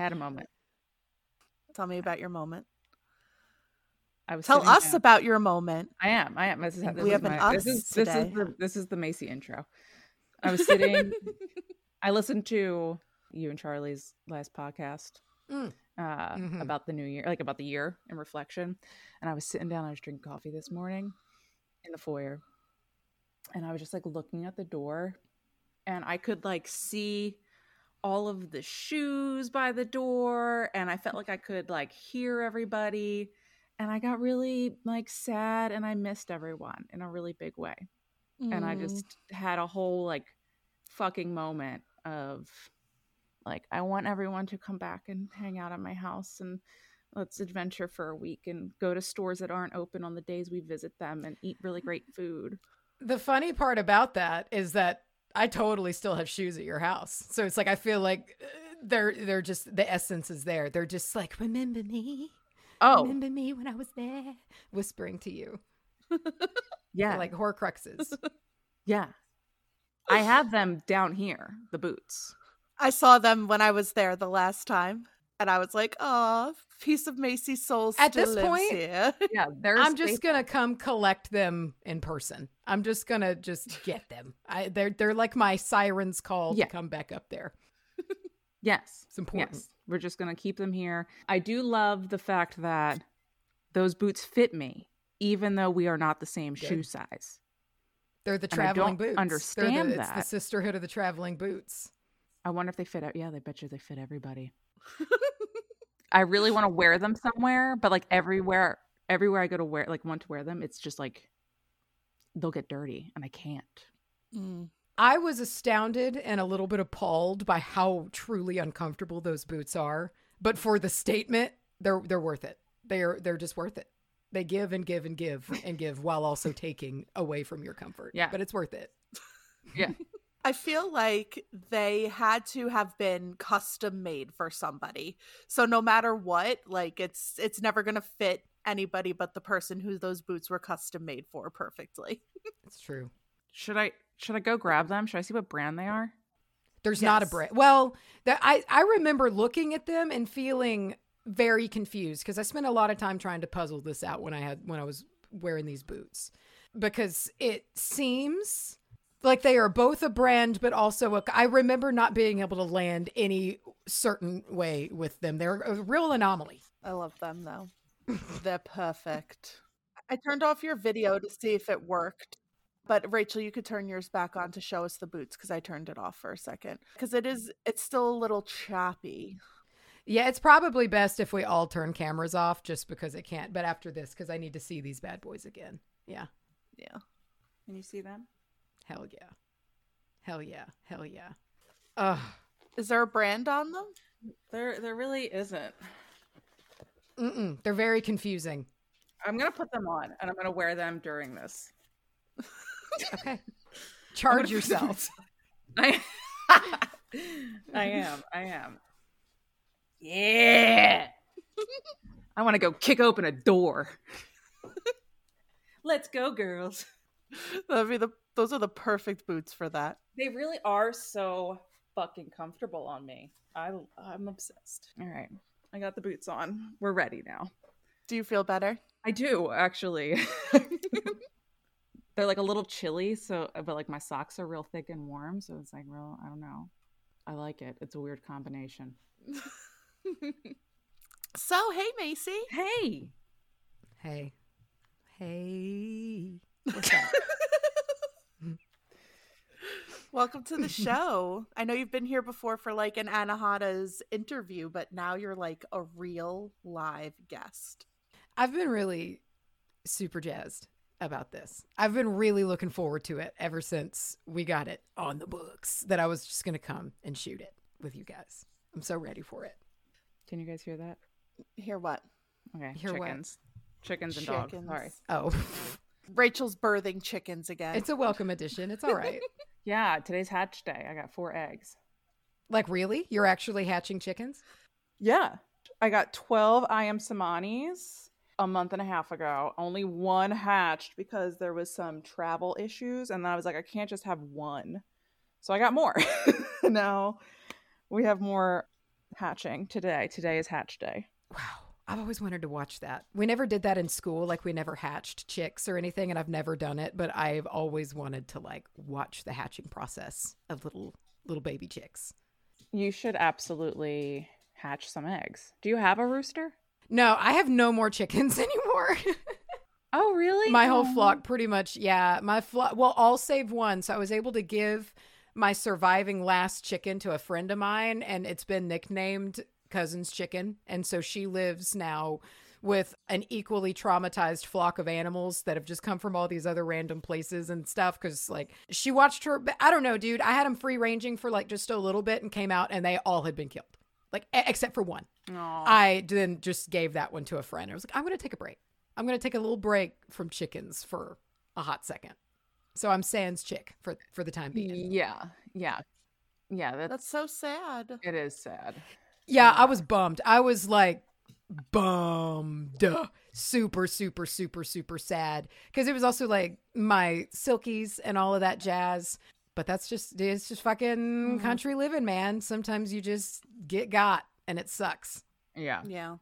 Had a moment. Tell me about your moment. I was Tell us down- about your moment. I am. I am. This is, this we is have an my, this us is this is today. the this is the Macy intro. I was sitting. I listened to you and Charlie's last podcast Mm. uh, Mhm. about the new year, like about the year in reflection. And I was sitting down. I was drinking coffee this morning in the foyer, and I was just like looking at the door, and I could like see all of the shoes by the door, and I felt like I could like hear everybody. And I got really like sad and I missed everyone in a really big way and I Mm. just had a whole like fucking moment of like I want everyone to come back and hang out at my house and let's adventure for a week and go to stores that aren't open on the days we visit them and eat really great food. The funny part about that is that I totally still have shoes at your house. So it's like I feel like uh, they're they're just the essence is there. They're just like remember me, Oh, remember me when I was there, whispering to you. yeah. Like horcruxes. yeah. I have them down here, the boots. I saw them when I was there the last time, and I was like, "Oh, piece of Macy's soul At this lives point- here." Yeah, there's I'm just gonna come collect them in person. I'm just gonna just get them. I they're they're like my sirens call Yeah. to come back up there. Yes. It's important. Yes. We're just going to keep them here. I do love the fact that those boots fit me, even though we are not the same Good. shoe size. They're the I traveling don't boots. understand the, It's the sisterhood of the traveling boots. I wonder if they fit out. Yeah, they bet you they fit everybody. I really want to wear them somewhere, but like everywhere, everywhere I go to wear, like want to wear them, it's just like they'll get dirty, and I can't. Mm. I was astounded and a little bit appalled by how truly uncomfortable those boots are. But for the statement, they're they're worth it. They're they're just worth it. They give and give and give and give while also taking away from your comfort. Yeah. But it's worth it. Yeah, I feel like they had to have been custom made for somebody. So no matter what, like it's it's never going to fit anybody but the person who those boots were custom made for perfectly. It's true. should I should I go grab them? Should I see what brand they are? There's not a brand. Well, that I I remember looking at them and feeling very confused because I spent a lot of time trying to puzzle this out when I had when I was wearing these boots because it seems like they are both a brand but also a I remember not being able to land any certain way with them. They're a real anomaly. I love them though. They're perfect. I turned off your video to see if it worked. But Rachel, you could turn yours back on to show us the boots because I turned it off for a second. Because it is it's still a little choppy. Yeah, it's probably best if we all turn cameras off just because it can't. But after this, because I need to see these bad boys again. Yeah. Yeah. Can you see them? Hell yeah. Hell yeah. Hell yeah. Ugh. Is there a brand on them? There, there really isn't. Mm-mm. They're very confusing. I'm gonna put them on, and I'm gonna wear them during this. Okay. Charge put yourself. I, I am. I am. Yeah. I want to go kick open a door. Let's go, girls. That'd be the those are the perfect boots for that. They really are so fucking comfortable on me. I I'm obsessed. All right. I got the boots on. We're ready now. Do you feel better? I do actually. They're like a little chilly, so but like my socks are real thick and warm, so it's like real. I don't know. I like it. It's a weird combination. So, hey Macy. Hey, Hey. Hey. What's up? Welcome to the show. I know you've been here before for like an Anahata's interview, but now you're like a real live guest. I've been really super jazzed about this. I've been really looking forward to it ever since we got it on the books that I was just going to come and shoot it with you guys. I'm so ready for it. can you guys hear that? Hear what? Okay, Hear what? chickens, chickens and dogs. Sorry. Oh, Rachel's birthing chickens again. it's a welcome addition. It's all right. Yeah, today's hatch day. I got four eggs. like, really? You're actually hatching chickens? Yeah, I got twelve Ayam Cemanis a month and a half ago. Only one hatched because there was some travel issues, and then I was like, I can't just have one, so I got more. now we have more hatching today. Today is hatch day. Wow. I've always wanted to watch that. We never did that in school. Like we never hatched chicks or anything, and I've never done it. But I've always wanted to like watch the hatching process of little little baby chicks. You should absolutely hatch some eggs. Do you have a rooster? No, I have no more chickens anymore. Oh, really? my whole flock, pretty much. Yeah, my flock. Well, all save one. So I was able to give my surviving last chicken to a friend of mine, and it's been nicknamed Cousin's Chicken. And so she lives now with an equally traumatized flock of animals that have just come from all these other random places and stuff. Cause like she watched her, I don't know, dude. I had them free ranging for like just a little bit and came out and they all had been killed, like except for one. Aw. I then just gave that one to a friend. I was like, I'm going to take a break. I'm going to take a little break from chickens for a hot second. So I'm sans chick for for the time being. yeah, yeah, yeah. That's, That's so sad. it is sad. Yeah, I was bummed. I was like bummed. Super, super, super, super sad. Because it was also like my silkies and all of that jazz. But that's just, it's just fucking Mhm. country living, man. Sometimes you just get got and it sucks. Yeah, Yeah.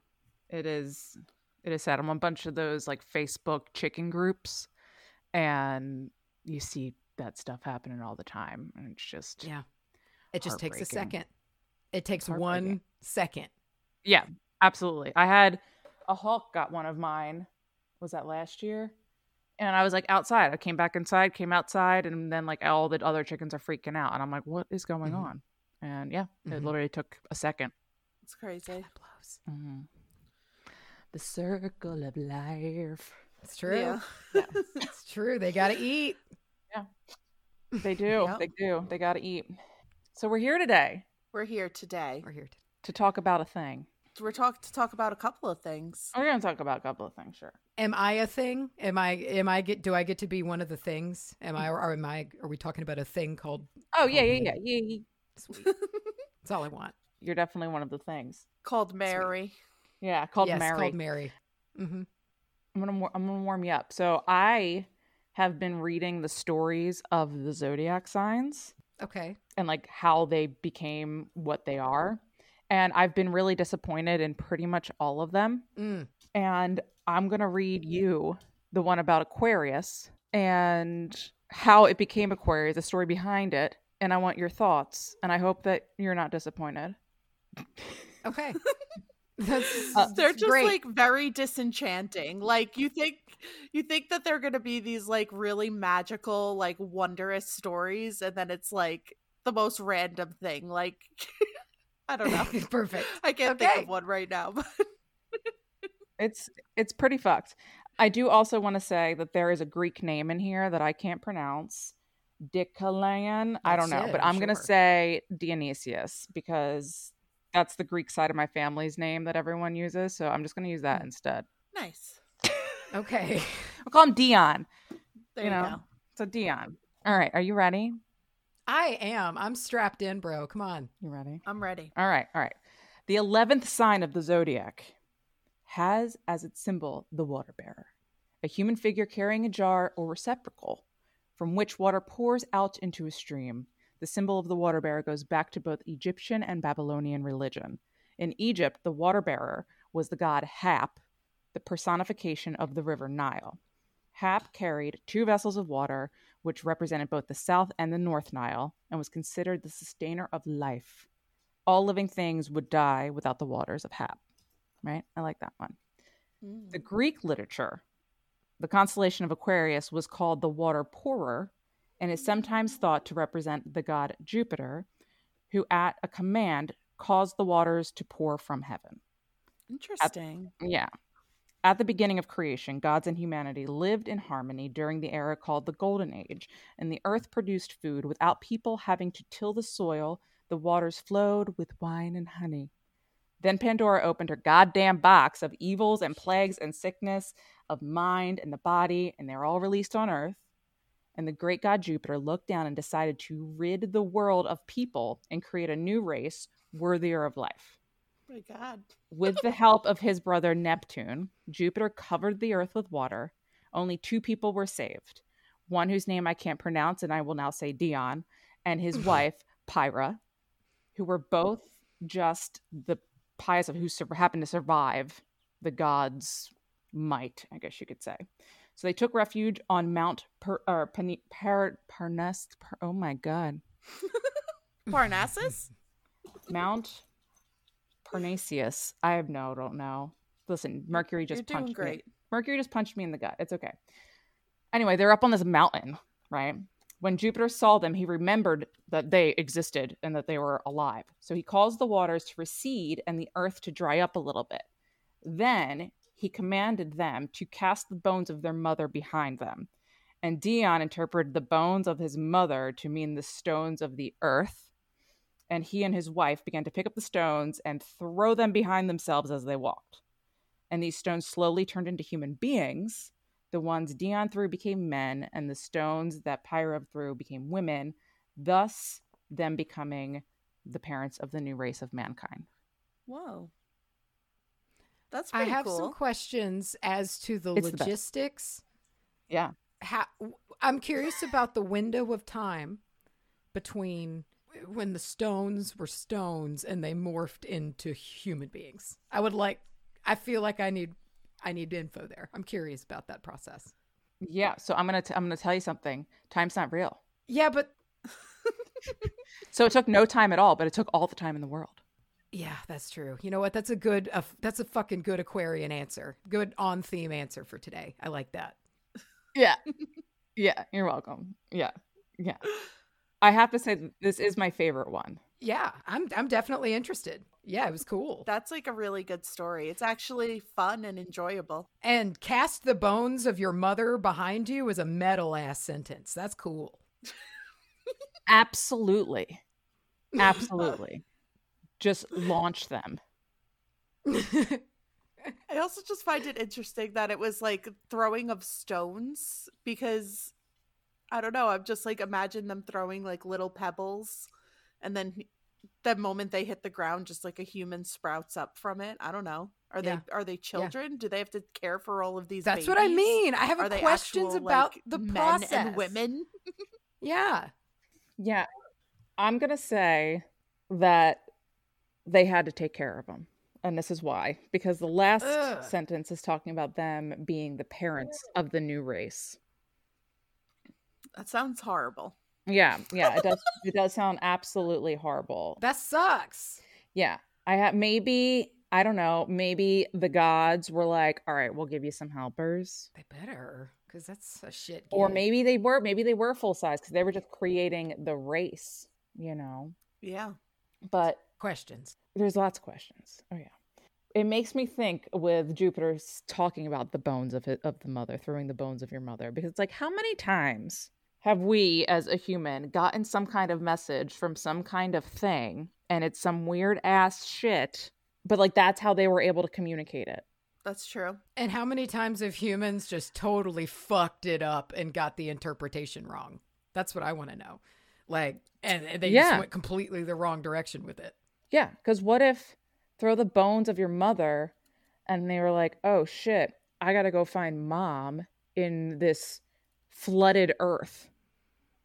it is. It is sad. I'm on a bunch of those like Facebook chicken groups, and you see that stuff happening all the time, and it's just Yeah. It just takes a second. It takes one second. Yeah, absolutely. I had a hawk got one of mine. Was that last year? And I was like outside. I came back inside, came outside, and then like all the other chickens are freaking out, and I'm like, "What is going Mhm. on?" And yeah, it Mhm. literally took a second. It's crazy. That blows. Mm-hmm. The circle of life. It's true. Yeah. It's true. They got to eat. Yeah. They do. Yep. They do. They got to eat. So we're here today We're here today. We're here. To- to talk about a thing. We're talk to talk about a couple of things. We're going to talk about a couple of things, sure. am I a thing? Am I? Am I get? Do I get to be one of the things? Am I? Or am I? Are we talking about a thing called? Oh yeah, yeah, yeah, yeah. yeah. Sweet. That's all I want. You're definitely one of the things. Called Mary. Yeah, called yes, Mary. called Mary. hmm I'm gonna I'm gonna warm you up. So I have been reading the stories of the zodiac signs Okay. and like how they became what they are, and I've been really disappointed in pretty much all of them. Mm. And I'm gonna read you the one about Aquarius and how it became Aquarius, the story behind it, and I want your thoughts. And I hope that you're not disappointed. Okay. That's, Uh, They're just great. like very disenchanting. Like you think you think that they're gonna be these like really magical, like wondrous stories, and then it's like the most random thing. Like I don't know. perfect. I can't think of one right now. But It's it's pretty fucked. I do also want to say that there is a Greek name in here that I can't pronounce. Dicalayan. I don't know, it, but I'm I'm gonna say Dionysius because that's the Greek side of my family's name that everyone uses. So I'm just gonna use that Hmm. instead. nice. Okay. I'll call him Dion. There You you, know. go. So Dion. All right, are you ready? I am. I'm strapped in, bro. Come on. You ready? I'm ready. All right, all right. The 11th sign of the zodiac has as its symbol the water bearer, a human figure carrying a jar or receptacle from which water pours out into a stream. The symbol of the water bearer goes back to both Egyptian and Babylonian religion. In Egypt, the water bearer was the god Hap, the personification of the river Nile. Hap carried two vessels of water, which represented both the South and the North Nile, and was considered the sustainer of life all living things would die without the waters of Hap. Right? I like that one. Mm. The Greek literature, the constellation of Aquarius was called the water pourer and is sometimes thought to represent the god Jupiter, who at a command caused the waters to pour from heaven. Interesting. Yeah. At the beginning of creation, gods and humanity lived in harmony during the era called the Golden Age, and the earth produced food without people having to till the soil. The waters flowed with wine and honey. Then Pandora opened her goddamn box of evils and plagues and sickness of mind and the body, and they're all released on earth. And the great god Jupiter looked down and decided to rid the world of people and create a new race worthier of life. my God. With the help of his brother Neptune, Jupiter covered the earth with water. Only two people were saved one whose name I can't pronounce, and I will now say Dion, and his wife, Pyrrha, who were both just the pious of who happened to survive the gods' might, I guess you could say. So they took refuge on Mount per- or Pani- Par- Parnas. Par- oh my god, Parnassus? Mount Parnasius. I have no, don't know. Listen, Mercury just You're doing punched great. me. Mercury just punched me in the gut. It's okay. Anyway, they're up on this mountain, right? When Jupiter saw them, he remembered that they existed and that they were alive. So he caused the waters to recede and the earth to dry up a little bit. Then he commanded them to cast the bones of their mother behind them. And Dion interpreted the bones of his mother to mean the stones of the earth. And he and his wife began to pick up the stones and throw them behind themselves as they walked. And these stones slowly turned into human beings. The ones Dion threw became men, and the stones that Pyrrha threw became women, thus, them becoming the parents of the new race of mankind. Whoa. That's I have cool. some questions as to the It's the logistics. Yeah. How, I'm curious about the window of time between when the stones were stones and they morphed into human beings. I would like I feel like I need I need info there. I'm curious about that process. Yeah. So I'm gonna I'm gonna tell you something. Time's not real. Yeah, but So it took no time at all, but it took all the time in the world. Yeah, that's true. You know what? That's a good uh, that's a fucking good Aquarian answer. Good on theme answer for today. I like that. Yeah. yeah. You're welcome. Yeah. Yeah. I have to say this is my favorite one. Yeah, I'm I'm definitely interested. Yeah, it was cool. That's like a really good story. It's actually fun and enjoyable. And cast the bones of your mother behind you is a metal ass sentence. That's cool. Absolutely. Absolutely. Just launch them. I also just find it interesting that it was like throwing of stones because I don't know. I'm just like imagine them throwing like little pebbles and then the moment they hit the ground just like a human sprouts up from it. I don't know. Are Yeah. they are they children? Do they have to care for all of these That's what I mean. I have Are they questions actual, about like, the men process. and women? Yeah. Yeah. I'm going to say that they had to take care of them. And this is why. Because the last Ugh. sentence is talking about them being the parents of the new race. That sounds horrible. Yeah. Yeah. It does. it does sound absolutely horrible. That sucks. Yeah. I have maybe, I don't know, maybe the gods were like, all right, we'll give you some helpers. They better, because that's a shit. Or maybe they were, maybe they were full size because they were just creating the race, you know? Yeah. But questions. there's lots of questions. Oh, yeah. It makes me think with Jupiter talking about the bones of it, of the mother, throwing the bones of your mother, because it's like, how many times have we as a human gotten some kind of message from some kind of thing and it's some weird ass shit, but like that's how they were able to communicate it? That's true. And how many times have humans just totally fucked it up and got the interpretation wrong? That's what I want to know. Like, and, and they Yeah. just went completely the wrong direction with it. Yeah, because what if throw the bones of your mother and they were like, oh shit, I gotta go find mom in this flooded earth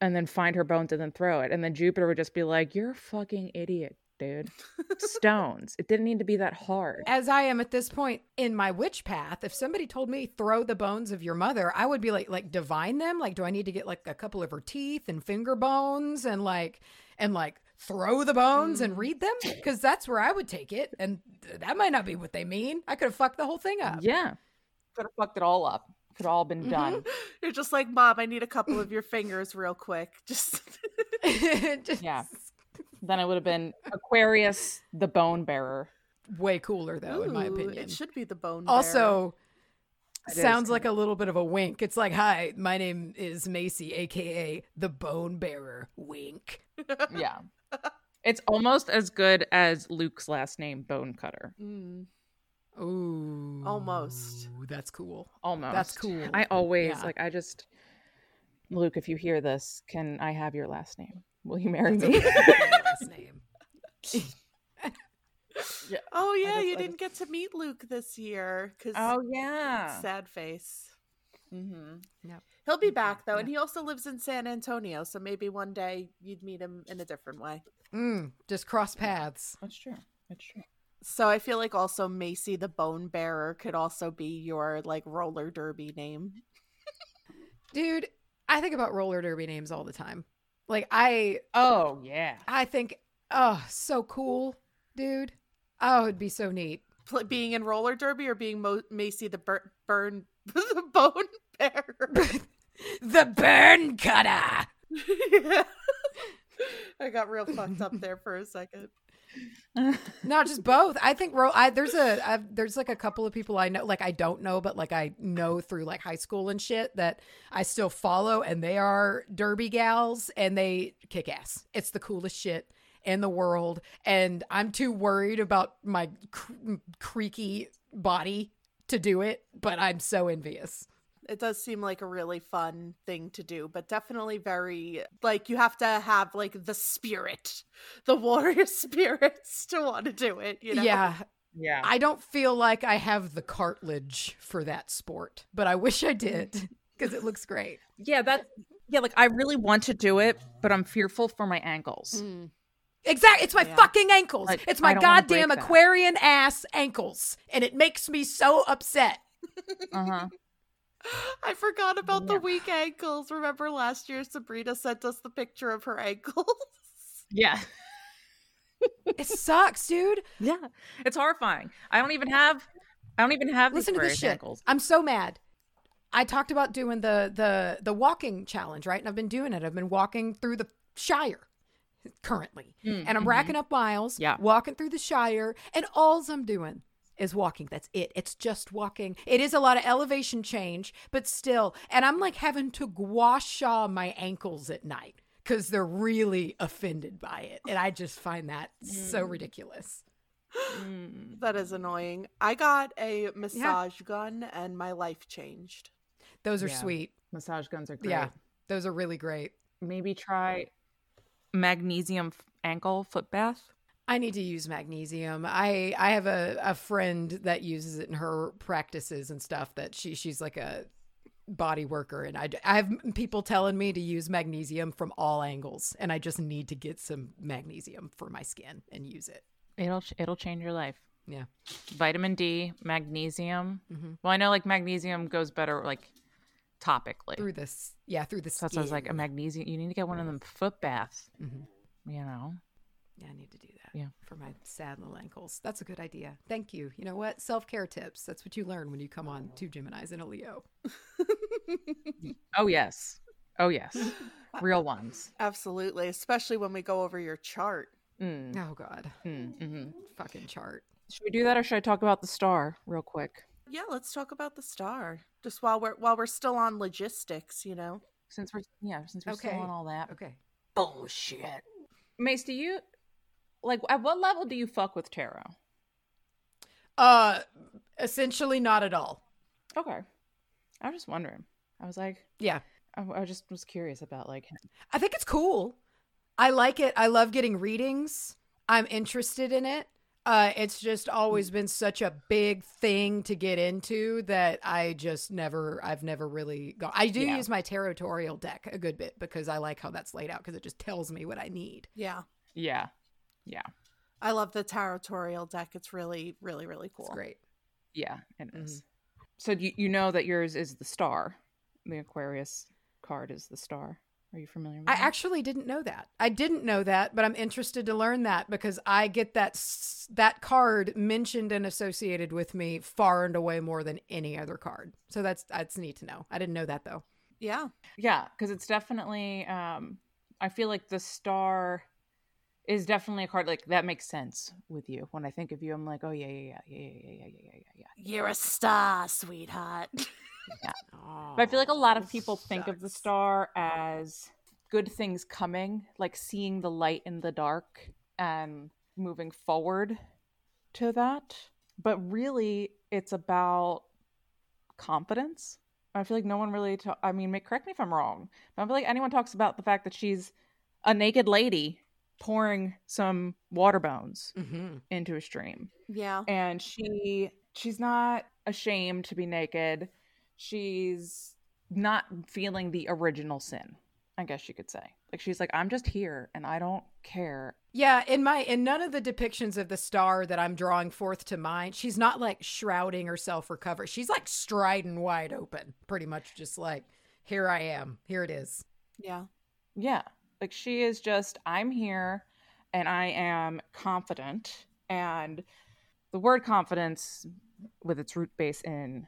and then find her bones and then throw it. And then Jupiter would just be like, you're a fucking idiot, dude. Stones. It didn't need to be that hard. As I am at this point in my witch path, if somebody told me throw the bones of your mother, I would be like, like divine them. Like, do I need to get like a couple of her teeth and finger bones and like, and like throw the bones and mm. read them? Because that's where I would take it. And that might not be what they mean. I could have fucked the whole thing up. Yeah. Could have fucked it all up. Could all been mm-hmm. done. You're just like, Mom, I need a couple of your fingers real quick. Just Just Yeah. Then it would have been Aquarius, the bone bearer. way cooler though, in my opinion. It should be the bone. bearer. also It is sounds like a little bit of a wink. It's like, "Hi, my name is Macy, aka the Bone Bearer." Wink. Yeah. It's almost as good as Luke's last name, Bone Cutter. Mm. Ooh, Almost. That's cool. Almost. That's cool. I always Yeah. like. I just, Luke, if you hear this, can I have your last name? Will you marry That's me? last name. Oh yeah, just- you I didn't get to meet Luke this year because oh yeah. sad face. Mm-hmm. He'll be back though, and he also lives in San Antonio, so maybe one day you'd meet him in a different way. Mm, just cross paths. That's true. That's true. So I feel like also Macy the Bone Bearer could also be your like roller derby name. Dude, I think about roller derby names all the time. Like I Oh yeah. I think oh, so cool, dude. Oh, it'd be so neat. Pl- being in roller derby or being Mo- Macy the bur- burn the Bone Bearer. the burn cutter. yeah. I got real fucked up there for a second. Not just both. I think ro- I there's a I've, there's like a couple of people I know like I don't know but like I know through like high school and shit that I still follow and they are derby gals and they kick ass. It's the coolest shit in the world and I'm too worried about my cr- creaky body to do it, but I'm so envious. It does seem like a really fun thing to do, but definitely very like you have to have like the spirit, the warrior spirits to want to do it, you know. Yeah, yeah. I don't feel like I have the cartilage for that sport, but I wish I did because it looks great. yeah. That. Yeah. Like I really want to do it, but I'm fearful for my ankles. Mm. Exactly. It's my Yeah. fucking ankles. Like, it's my don't goddamn that. Aquarian ass ankles. And it makes me so upset. Uh huh. I forgot about the Yeah. weak ankles. Remember last year Sabrina sent us the picture of her ankles? Yeah. It sucks, dude. Yeah. It's horrifying. I don't even have. I don't even have. Listen to this Aquarius shit. Ankles. I'm so mad. I talked about doing the the the walking challenge, right? And I've been doing it. I've been walking through the Shire currently. Mm, and I'm mhm. racking up miles, Yeah. walking through the Shire, and alls I'm doing is walking. That's it. It's just walking. It is a lot of elevation change, but still. And I'm like having to gua sha my ankles at night because they're really offended by it. And I just find that so Mm. ridiculous. Mm. that is annoying. I got a massage gun and my life changed. Those are Yeah. sweet. Massage guns are great. Yeah. Those are really great. Maybe try magnesium ankle foot bath. I need to use magnesium. I I have a, a friend that uses it in her practices and stuff that she she's like a body worker and I, I have people telling me to use magnesium from all angles and I just need to get some magnesium for my skin and use it. It'll it'll change your life. Yeah. Vitamin D, magnesium. Mhm. Well, I know like magnesium goes better like topically. Through this yeah, through the So skin. that's why I was like a magnesium. You need to get one of them foot baths. Mhm. You know. Yeah, I need to do that. Yeah. For my sad little ankles. That's a good idea. Thank you. You know what? Self-care tips. That's what you learn when you come on two Geminis and a Leo. Oh yes. Oh yes. Real ones. Absolutely, especially when we go over your chart. Mm. Oh god. Mm, hmm Fucking chart. Should we do that, or should I talk about the star real quick? Yeah, let's talk about the star. Just while we're while we're still on logistics, you know. Since we're yeah, since we're Okay. still on all that Okay. bullshit. Mace, do you like at what level do you fuck with tarot? Uh, essentially not at all. Okay, I was just wondering. I was like, Yeah, I, I just was curious about like I think it's cool. I like it. I love getting readings. I'm interested in it. Uh, it's just always been such a big thing to get into that I just never, I've never really gone. I do Yeah. use my territorial deck a good bit because I like how that's laid out because it just tells me what I need. Yeah. yeah, yeah, I love the territorial deck. It's really, really, really cool. It's great. yeah. It is. So you you know that yours is the star. The Aquarius card is the star. Are you familiar with I that? actually didn't know that. I didn't know that, but I'm interested to learn that because I get that that card mentioned and associated with me far and away more than any other card. So that's that's neat to know. I didn't know that though. Yeah. Yeah, because it's definitely. um I feel like the star is definitely a card like that makes sense with you. When I think of you, I'm like, oh yeah, yeah, yeah, yeah, yeah, yeah, yeah, yeah, yeah, yeah. You're a star, sweetheart. Yeah. But I feel like a lot of people think of the star as good things coming, like seeing the light in the dark and moving forward to that. But really, it's about confidence. I feel like no one really. Ta- I mean, correct me if I'm wrong. But I feel like anyone talks about the fact that she's a naked lady pouring some water bones Mm-hmm. into a stream yeah. and she she's not ashamed to be naked she's not feeling the original sin, I guess you could say. Like she's like, I'm just here and I don't care. Yeah, in my in none of the depictions of the star that I'm drawing forth to mind, she's not like shrouding herself or cover. She's like striding wide open, pretty much just like, here I am. Here it is. Yeah. Yeah. Like she is just, I'm here and I am confident. And the word confidence, with its root base in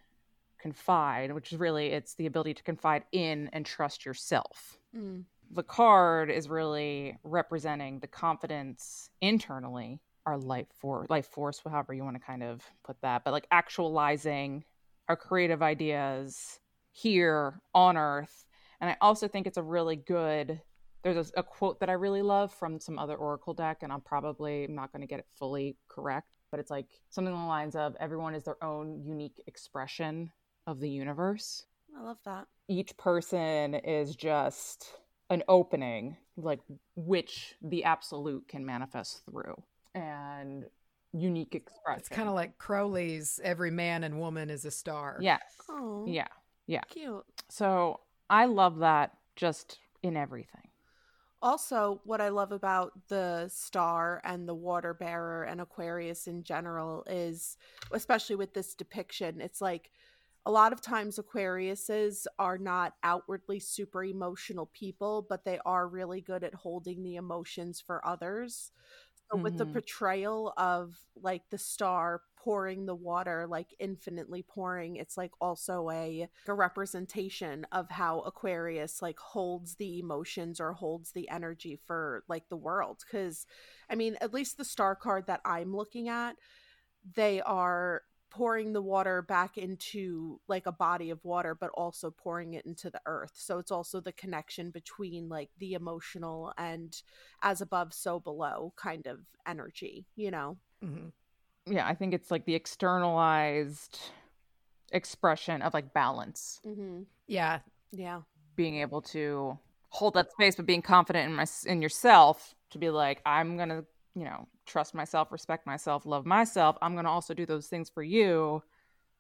confide, which is really it's the ability to confide in and trust yourself. Mm. The card is really representing the confidence internally, our life for life force, however you want to kind of put that, but like actualizing our creative ideas here on earth. And I also think it's a really good there's a, a, quote that I really love from some other Oracle deck, and I'm probably not going to get it fully correct, but it's like something along the lines of everyone is their own unique expression of the universe. I love that. Each person is just an opening, like which the absolute can manifest through, and unique expression. It's kind of like Crowley's "Every man and woman is a star." Yes. Oh. Yeah. Yeah. Cute. So I love that just in everything also what i love about the star and the water bearer and aquarius in general is especially with this depiction it's like a lot of times aquariuses are not outwardly super emotional people but they are really good at holding the emotions for others so mm-hmm. with the mm-hmm. portrayal of like the star pouring the water like infinitely pouring it's like also a, a representation of how aquarius like holds the emotions or holds the energy for like the world. Because i mean at least the star card that i'm looking at they are pouring the water back into like a body of water but also pouring it into the earth. So it's also the connection between like the emotional and as above so below kind of energy you know? Mm-hmm yeah, I think it's like the externalized expression of like balance. Mm-hmm. Yeah, yeah, being able to hold that space, but being confident in my in yourself to be like, I'm gonna, you know, trust myself, respect myself, love myself. I'm gonna also do those things for you,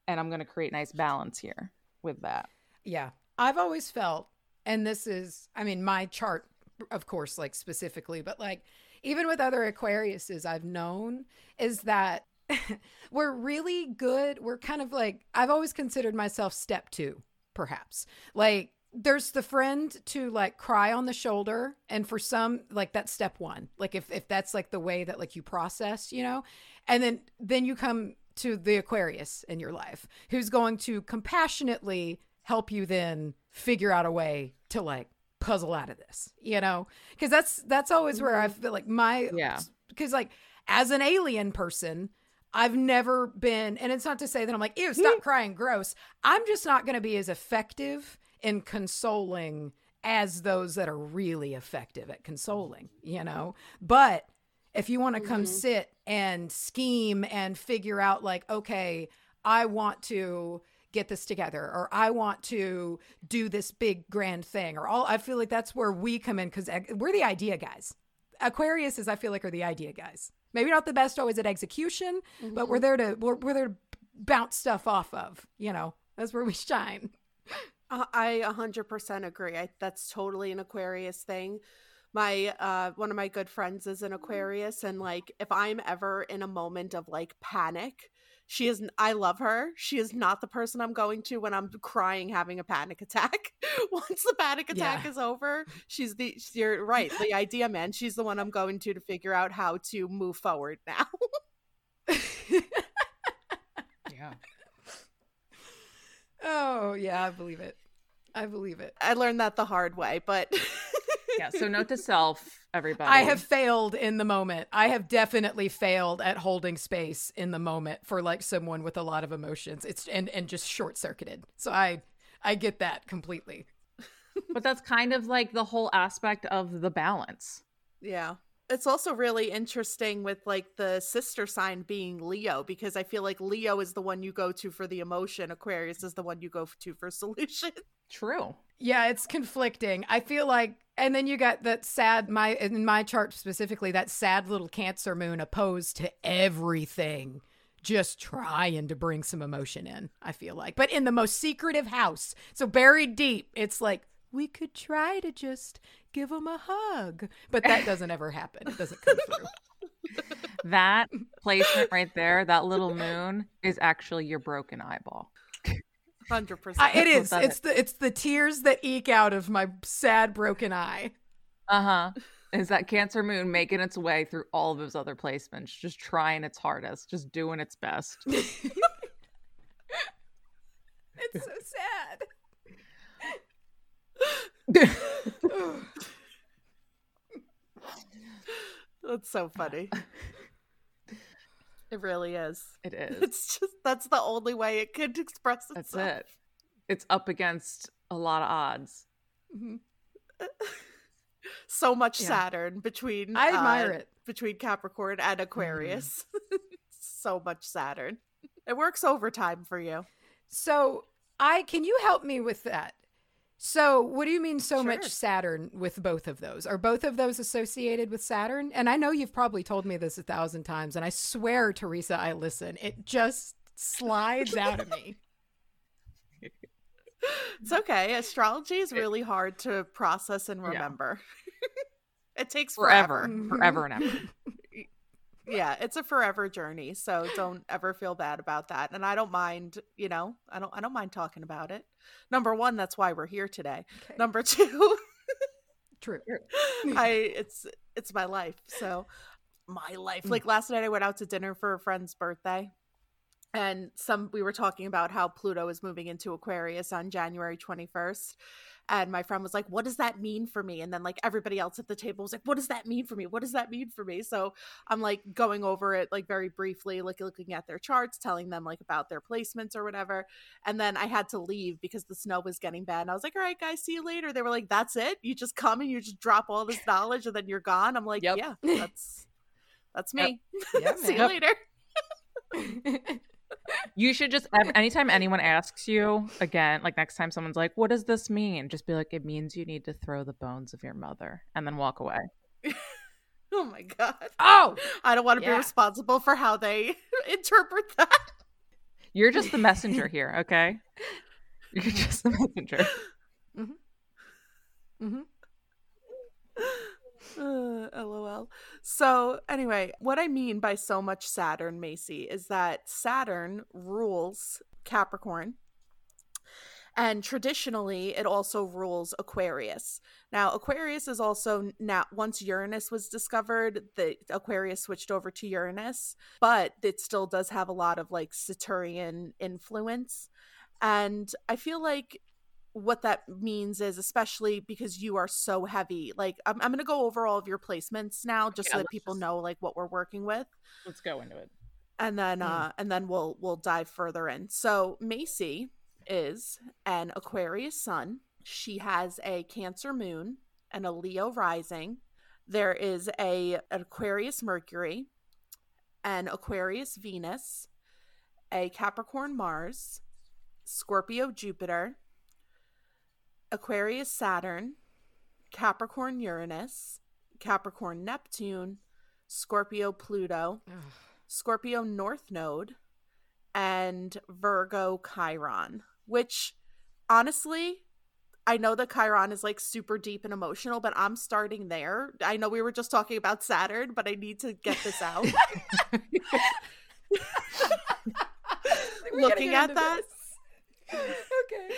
and I'm gonna create nice balance here with that. Yeah, I've always felt, and this is, I mean, my chart, of course, like specifically, but like even with other Aquariuses I've known, is that we're really good. We're kind of like, I've always considered myself step two, perhaps. Like, there's the friend to like cry on the shoulder and for some like that's step one like if if that's like the way that like you process you know and then then you come to the aquarius in your life who's going to compassionately help you then figure out a way to like puzzle out of this you know because that's that's always where i mm-hmm. feel like my yeah because like as an alien person I've never been, and it's not to say that I'm like, ew, stop crying, gross. I'm just not going to be as effective in consoling as those that are really effective at consoling, you know? But if you want to come mm-hmm. sit and scheme and figure out, like, okay, I want to get this together or I want to do this big grand thing or all I feel like that's where we come in cuz we're the idea guys. Aquarius is I feel like are the idea guys. Maybe not the best always at execution, mm-hmm. but we're there to we're, we're there to bounce stuff off of. You know, that's where we shine. Uh, I 100% agree. I, that's totally an Aquarius thing. My uh, one of my good friends is an Aquarius, and like if I'm ever in a moment of like panic, she is i love her. She is not the person i'm going to when i'm crying having a panic attack. Once the panic attack yeah. is over she's the you're right the idea man she's the one i'm going to to figure out how to move forward now. Yeah. Oh yeah i believe it. I believe it. I learned that the hard way but yeah. So note to self, everybody. I have failed in the moment. I have definitely failed at holding space in the moment for like someone with a lot of emotions. It's and and just short circuited. So I I get that completely. but that's kind of like the whole aspect of the balance. Yeah. It's also really interesting with like the sister sign being Leo because I feel like Leo is the one you go to for the emotion, Aquarius is the one you go to for solution. True. Yeah, it's conflicting. I feel like and then you got that sad my in my chart specifically that sad little cancer moon opposed to everything just trying to bring some emotion in, I feel like. But in the most secretive house. So buried deep, it's like, we could try to just give them a hug. But that doesn't ever happen. It doesn't come through. That placement right there, that little moon, is actually your broken eyeball. Hundred I, percent. it is. that It's the it's the tears that eke out of my sad broken eye. Uh huh. Is that Cancer Moon making its way through all of those other placements, just trying its hardest, just doing its best? It's so sad. That's so funny. It really is. It is. It's just that's the only way it could express itself. That's it. It's up against a lot of odds. Mhm. So much Yeah. Saturn between I admire uh, it. between Capricorn and Aquarius. so much Saturn. It works overtime for you. So, I can you help me with that? So, what do you mean so much Saturn with both of those? Are both of those associated with Saturn? And I know you've probably told me this a thousand times, and I swear, Theresa, I listen. It just slides out of me. It's okay. Astrology is really hard to process and Yeah. remember. it takes Forever. forever. Forever and ever. Yeah, it's a forever journey. So don't ever feel bad about that. And I don't mind, you know, I don't I don't mind talking about it. Number 1, that's why we're here today. Okay. Number 2, True. I it's it's my life. So my life. Mm. Like last night I went out to dinner for a friend's birthday. And some we were talking about how Pluto is moving into Aquarius on January 21st. And my friend was like, What does that mean for me? And then like everybody else at the table was like, What does that mean for me? What does that mean for me? So I'm like going over it like very briefly, like looking at their charts, telling them like about their placements or whatever. And then I had to leave because the snow was getting bad. And I was like, All right, guys, see you later. They were like, That's it? You just come and you just drop all this knowledge and then you're gone. I'm like, Yep. Yeah, that's that's Yep. me. Yeah, see you later. You should just, anytime anyone asks you again, like next time someone's like, what does this mean? Just be like, it means you need to throw the bones of your mother and then walk away. Oh my god. oh, I don't want to Yeah. be responsible for how they interpret that. You're just the messenger here, okay? You're just the messenger. hmm Uh, LOL. So, anyway, what I mean by so much Saturn, Macy, is that Saturn rules Capricorn. And traditionally, it also rules Aquarius. Now, Aquarius is also now, once Uranus was discovered, the Aquarius switched over to Uranus, but it still does have a lot of like Saturnian influence. And I feel like what that means is especially because you are so heavy like i'm, I'm going to go over all of your placements now just Yeah, so that people just- know like what we're working with. Let's go into it. and then Mm. uh and then we'll we'll dive further in. So macy is an aquarius sun. She has a cancer moon and a leo rising. There is a an aquarius mercury an aquarius venus a capricorn mars scorpio jupiter aquarius saturn capricorn uranus capricorn neptune scorpio pluto Scorpio North Node, and Virgo Chiron, which honestly, I know that Chiron is like super deep and emotional, but I'm starting there. I know we were just talking about Saturn, but I need to get this out. Looking at that, okay.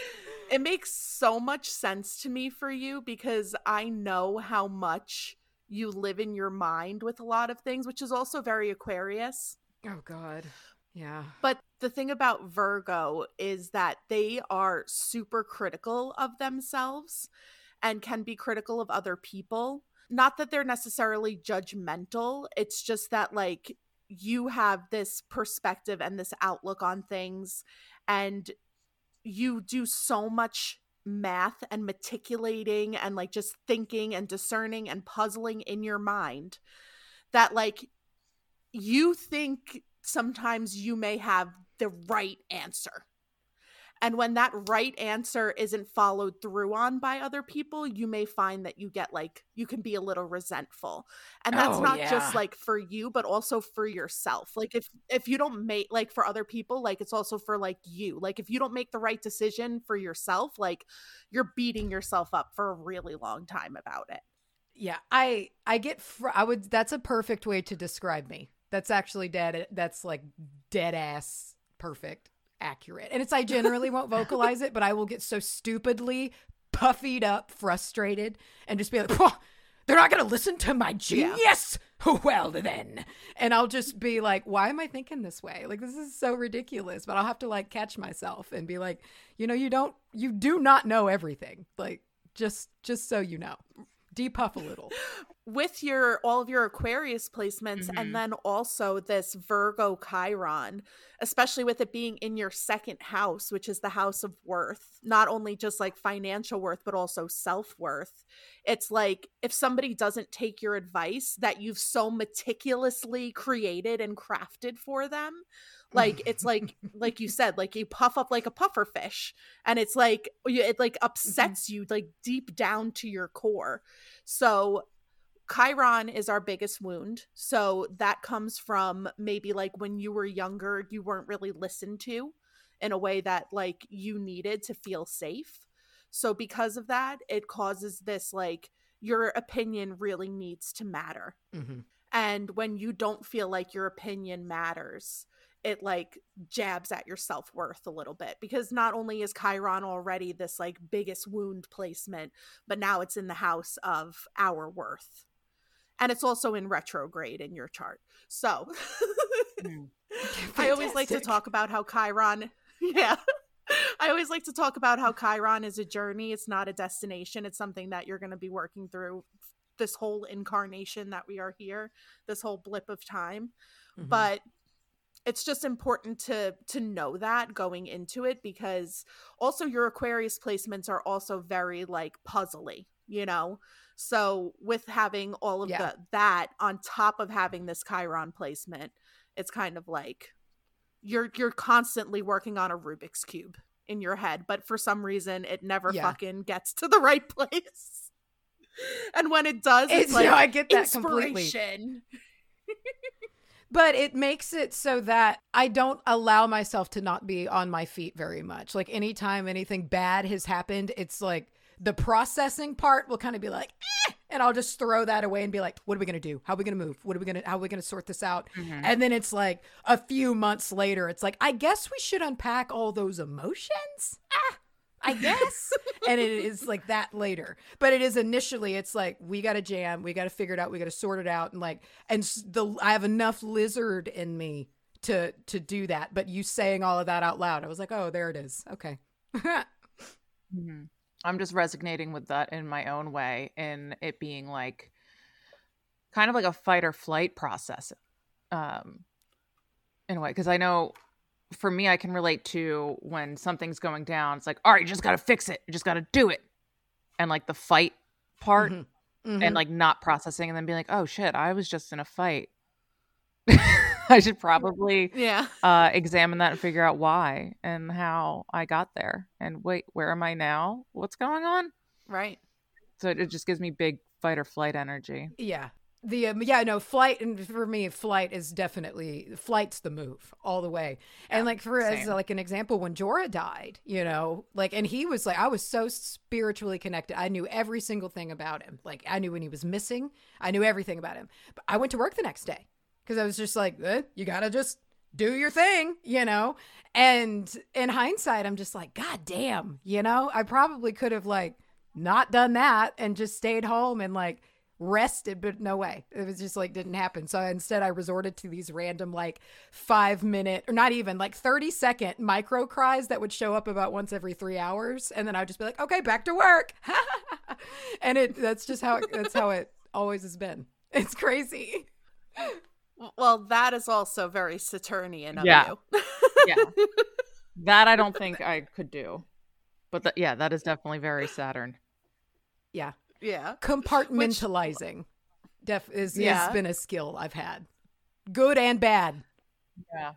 It makes so much sense to me for you because I know how much you live in your mind with a lot of things, which is also very Aquarius. Oh God. Yeah. But the thing about Virgo is that they are super critical of themselves and can be critical of other people. Not that they're necessarily judgmental, it's just that, like, you have this perspective and this outlook on things, and you do so much math and meticulating and, like, just thinking and discerning and puzzling in your mind that, like, you think sometimes you may have the right answer. And when that right answer isn't followed through on by other people, you may find that you get like, you can be a little resentful. And that's Oh, not yeah. just like for you, but also for yourself. Like if if you don't make like for other people, like it's also for like you. Like if you don't make the right decision for yourself, like you're beating yourself up for a really long time about it. Yeah, I I get fr- I would that's a perfect way to describe me. That's actually dead that's like dead ass perfect accurate. And it's I generally won't vocalize it, but I will get so stupidly puffied up, frustrated and just be like, "Whoa, they're not going to listen to my genius. Well then. And I'll just be like, why am I thinking this way? Like this is so ridiculous, but I'll have to like catch myself and be like, you know, you don't you do not know everything. Like just just so you know depuff a little. with your all of your Aquarius placements Mhm. and then also this Virgo Chiron, especially with it being in your second house, which is the house of worth, not only just like financial worth, but also self worth. It's like if somebody doesn't take your advice that you've so meticulously created and crafted for them, like it's like like you said like you puff up like a puffer fish and it's like it like upsets you like deep down to your core. So chiron is our biggest wound. So that comes from maybe like when you were younger you weren't really listened to in a way that like you needed to feel safe. So because of that it causes this like your opinion really needs to matter. Mhm. and when you don't feel like your opinion matters it like jabs at your self-worth a little bit because not only is chiron already this like biggest wound placement but now it's in the house of our worth and it's also in retrograde in your chart so Mm. i always like to talk about how chiron yeah I always like to talk about how Chiron is a journey. It's not a destination. It's something that you're going to be working through this whole incarnation that we are here, this whole blip of time. Mhm. But it's just important to to know that going into it because also your Aquarius placements are also very like puzzly, you know. So with having all of Yeah. the that on top of having this Chiron placement, it's kind of like you're you're constantly working on a Rubik's cube in your head, but for some reason it never Yeah. fucking gets to the right place. And when it does, it's, It's, like no, I get that completely. But it makes it so that I don't allow myself to not be on my feet very much. Like anytime anything bad has happened, it's like the processing part will kind of be like, eh, and I'll just throw that away and be like, what are we gonna do? How are we gonna move? What are we gonna how are we gonna sort this out? Mhm. And then it's like a few months later, it's like, I guess we should unpack all those emotions. Ah, I guess. and it is like that later. But it is initially, it's like, we got to jam, we got to figure it out, we got to sort it out. And like, and the, I have enough lizard in me to, to do that. But you saying all of that out loud, I was like, oh, there it is. Okay. Mhm. I'm just resonating with that in my own way, in it being like kind of like a fight or flight process, um, in a way. Because I know for me, I can relate to when something's going down. It's like, all right, you just got to fix it. You just got to do it, and like the fight part, Mhm. Mhm. and like not processing, and then being like, oh shit, I was just in a fight. I should probably Yeah. uh, examine that and figure out why and how I got there. And wait, where am I now? What's going on? Right. So it, it just gives me big fight or flight energy. Yeah. The um, yeah no flight and for me flight is definitely flight's the move all the way. And like for as like an example when Jorah died you know like and he was like I was so spiritually connected. I knew every single thing about him. Like I knew when he was missing. I knew everything about him. But I went to work the next day because I was just like eh, you gotta just do your thing you know? And in hindsight I'm just like god damn you know? I probably could have like not done that and just stayed home and like rested but no way it was just like didn't happen so instead i resorted to these random like five minute or not even like 30 second micro cries that would show up about once every three hours and then i'd just be like okay back to work and it that's just how it, that's how it always has been it's crazy Well, that is also very Saturnian of Yeah. you. Yeah. that I don't think I could do. But th- yeah, that is definitely very Saturn. yeah yeah. compartmentalizing def is Yeah. has been a skill i've had good and bad Yeah.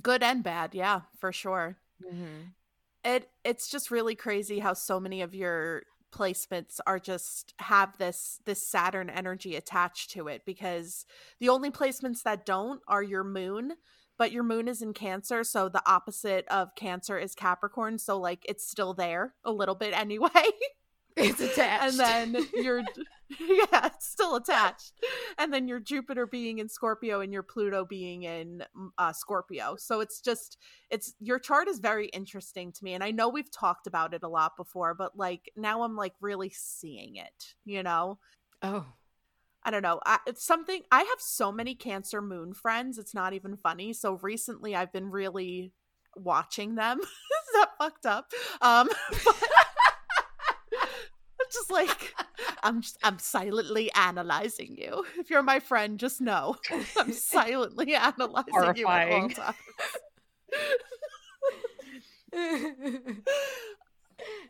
Good and bad. Yeah, for sure. Mm-hmm. it it's just really crazy how so many of your placements are just have this this Saturn energy attached to it because the only placements that don't are your moon but your moon is in cancer so the opposite of cancer is capricorn so like it's still there a little bit anyway It's attached. and then you're yeah it's still attached and then your jupiter being in scorpio and your pluto being in mm, uh, scorpio so it's just it's your chart is very interesting to me and i know we've talked about it a lot before but like now i'm like really seeing it you know oh. I don't know. I, it's something I have so many Cancer Moon friends. It's not even funny. So recently, I've been really watching them. Is that fucked up? Um, but just like I'm. Just, I'm silently analyzing you. If you're my friend, just know I'm silently analyzing you at all times.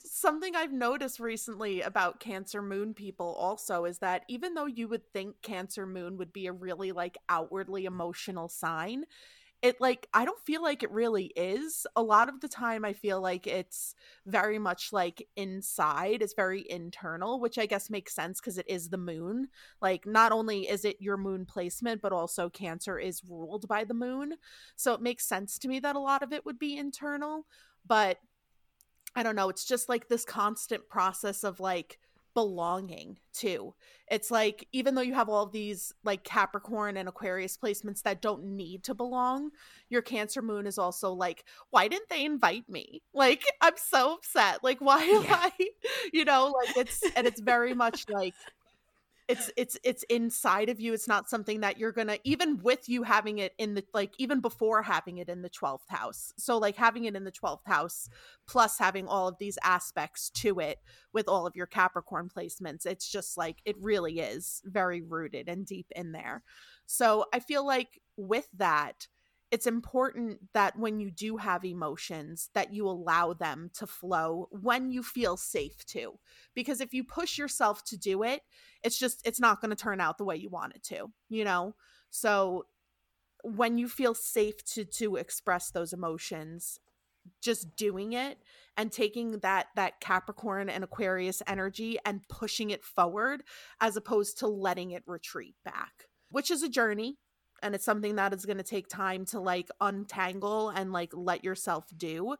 something I've noticed recently about Cancer Moon people also is that even though you would think Cancer Moon would be a really like outwardly emotional sign, it like I don't feel like it really is. A lot of the time I feel like it's very much like inside, it's very internal, which I guess makes sense because it is the moon. Like not only is it your moon placement, but also Cancer is ruled by the moon. So it makes sense to me that a lot of it would be internal, but I don't know, it's just like this constant process of like belonging too. It's like even though you have all these like Capricorn and Aquarius placements that don't need to belong, your Cancer moon is also like, why didn't they invite me? Like I'm so upset. Like why am Yeah. I you know, like it's and it's very much like it's it's it's inside of you it's not something that you're gonna even with you having it in the like even before having it in the 12th house so like having it in the 12th house plus having all of these aspects to it with all of your capricorn placements it's just like it really is very rooted and deep in there. So i feel like with that it's important that when you do have emotions that you allow them to flow when you feel safe to because if you push yourself to do it it's just it's not going to turn out the way you want it to you know? So when you feel safe to to express those emotions just doing it and taking that that capricorn and aquarius energy and pushing it forward as opposed to letting it retreat back which is a journey and it's something that is going to take time to like untangle and like let yourself do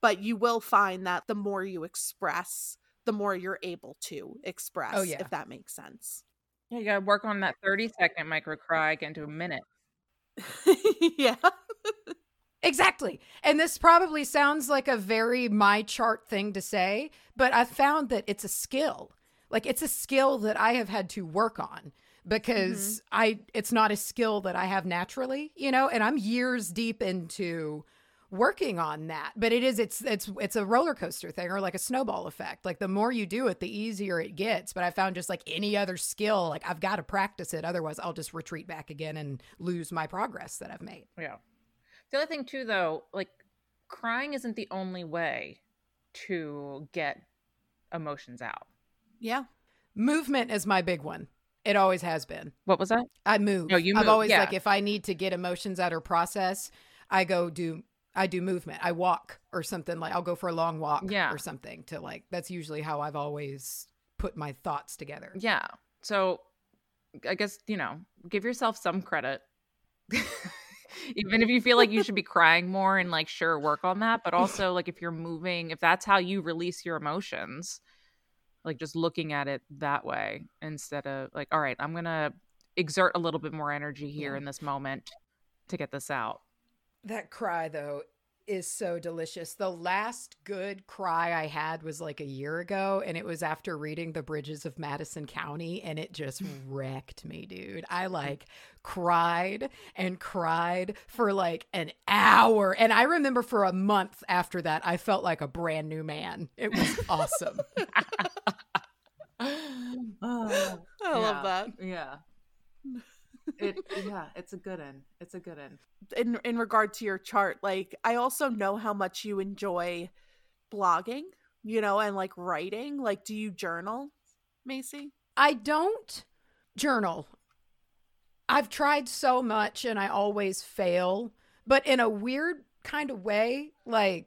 but you will find that the more you express the more you're able to oh, express Oh, yeah. if that makes sense Yeah, you gotta work on that 30 second micro cry get into a minute. yeah Exactly. And this probably sounds like a very my chart thing to say, but I've found that it's a skill. Like it's a skill that I have had to work on because mm-hmm. I it's not a skill that I have naturally, you know, and I'm years deep into working on that. But it is it's it's it's a roller coaster thing or like a snowball effect. Like the more you do it, the easier it gets. But I found just like any other skill, like I've got to practice it otherwise I'll just retreat back again and lose my progress that I've made. Yeah. The other thing too though, like crying isn't the only way to get emotions out. yeah Movement is my big one. It always has been. What was that? I move. No, you I've move, always yeah. like if I need to get emotions out or process, I go do I do movement. I walk or something like I'll go for a long walk Yeah. or something to like that's usually how I've always put my thoughts together. Yeah. So I guess, you know, give yourself some credit. Even if you feel like you should be crying more and like sure work on that, but also like if you're moving, if that's how you release your emotions, like just looking at it that way instead of like all right, I'm to exert a little bit more energy here Yeah. in this moment to get this out. That cry though is so delicious. The last good cry I had was like a year ago and it was after reading The Bridges of Madison County and it just wrecked me, dude. I like cried and cried for like an hour and I remember for a month after that I felt like a brand new man. It was awesome. oh, i love that Yeah. It yeah, it's a good one. It's a good one. in in regard to your chart like i also know how much you enjoy blogging you know and like writing like do you journal macy I don't journal. I've tried so much and I always fail, but in a weird kind of way, like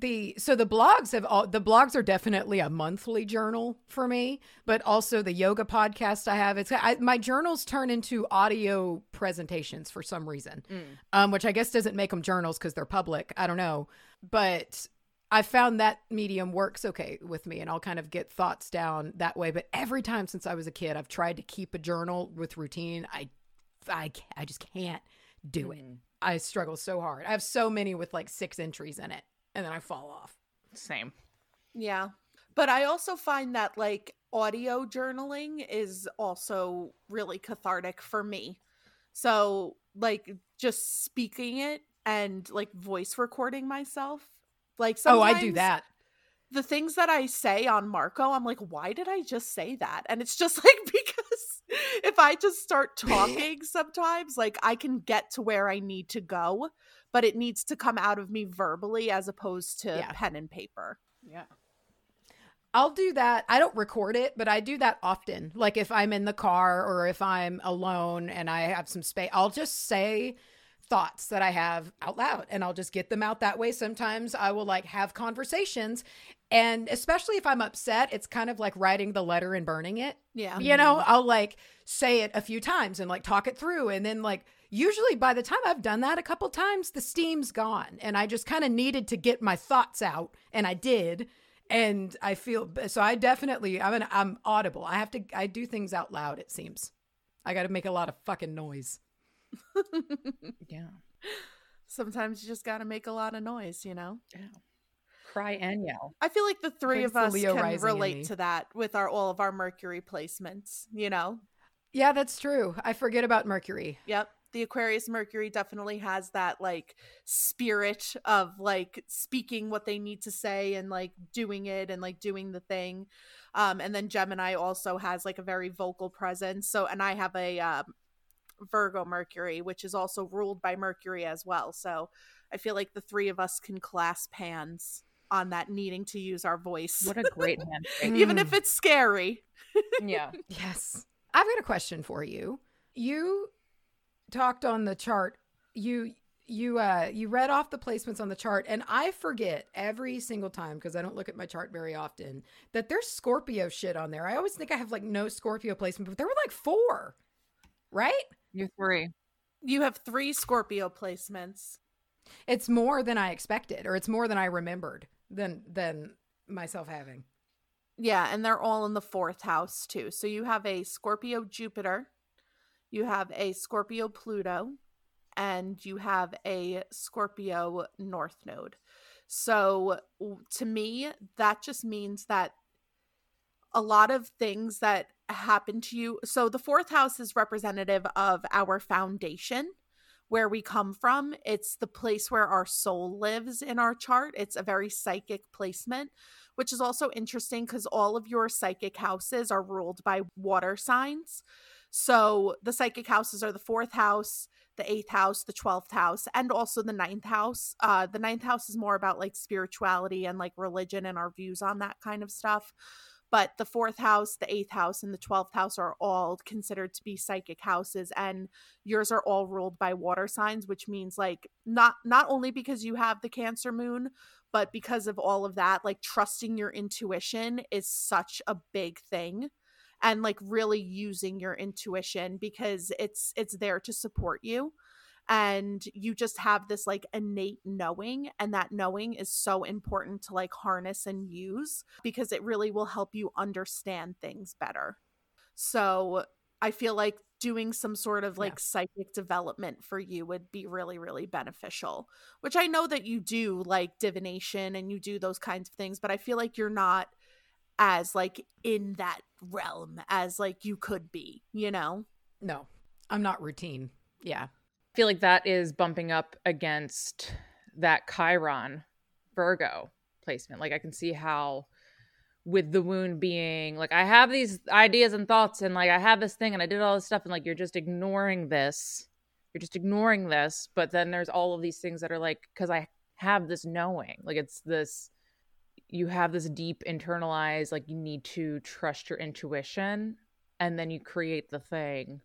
the so the blogs have all the blogs are definitely a monthly journal for me but also the yoga podcast i have it's I, my journals turn into audio presentations for some reason Mm. um which i guess doesn't make them journals because they're public i don't know but i found that medium works okay with me and i'll kind of get thoughts down that way but every time since i was a kid i've tried to keep a journal with routine i i, I just can't do it Mm. i struggle so hard i have so many with like six entries in it and then i fall off Same. Yeah. But I also find that like audio journaling is also really cathartic for me. So, like just speaking it and like voice recording myself. Like oh i do that The things that I say on Marco, I'm like, why did I just say that? And it's just like because if I just start talking sometimes, like I can get to where I need to go, but it needs to come out of me verbally as opposed to Yeah. pen and paper. Yeah. I'll do that. I don't record it, but I do that often. Like if I'm in the car or if I'm alone and I have some space, I'll just say thoughts that I have out loud and I'll just get them out that way. Sometimes I will like have conversations and especially if I'm upset, it's kind of like writing the letter and burning it. Yeah. You know, I'll like say it a few times and like talk it through. And then, like, usually by the time I've done that a couple times, the steam's gone. And I just kind of needed to get my thoughts out. And I did. And I feel so I definitely, I'm, an, I'm audible. I have to, I do things out loud, it seems. I got to make a lot of fucking noise. Yeah. Sometimes you just got to make a lot of noise, you know? Yeah. Cry and yell. I feel like the three Brings of us Leo can rising in me. relate to that with our all of our Mercury placements, you know? Yeah, that's true. I forget about Mercury. Yep. The Aquarius Mercury definitely has that like spirit of like speaking what they need to say and like doing it and like doing the thing. Um and then Gemini also has like a very vocal presence. So and I have a um Virgo Mercury which is also ruled by Mercury as well. So I feel like the three of us can clasp hands on that needing to use our voice. What a great handshake. Even Mm. if it's scary. yeah. Yes. I've got a question for you. You talked on the chart. You you uh you read off the placements on the chart and I forget every single time because I don't look at my chart very often that there's Scorpio shit on there. I always think I have like no Scorpio placement, but there were like four. Right? You're three. You have three Scorpio placements. It's more than I expected or it's more than I remembered than than myself having. Yeah, and they're all in the fourth house too. So you have a Scorpio Jupiter, you have a Scorpio Pluto, and you have a Scorpio North Node. So to me, that just means that a lot of things that happen to you. So the fourth house is representative of our foundation, where we come from. It's the place where our soul lives in our chart. It's a very psychic placement which is also interesting because all of your psychic houses are ruled by water signs. So the psychic houses are the fourth house, the eighth house, the twelfth house, and also the ninth house. Uh, the ninth house is more about like spirituality and like religion and our views on that kind of stuff. But the fourth house, the eighth house, and the twelfth house are all considered to be psychic houses, and yours are all ruled by water signs, which means like not not only because you have the Cancer moon, but because of all of that like trusting your intuition is such a big thing and like really using your intuition because it's it's there to support you and you just have this like innate knowing and that knowing is so important to like harness and use because it really will help you understand things better so i feel like doing some sort of like Yeah. psychic development for you would be really really beneficial which i know that you do like divination and you do those kinds of things but i feel like you're not as like in that realm as like you could be you know No. I'm not routine. Yeah. I feel like that is bumping up against that Chiron Virgo placement. Like I can see how with the wound being like I have these ideas and thoughts and like I have this thing and I did all this stuff and like you're just ignoring this. You're just ignoring this, but then there's all of these things that are like cuz I have this knowing. Like it's this you have this deep internalized like you need to trust your intuition and then you create the thing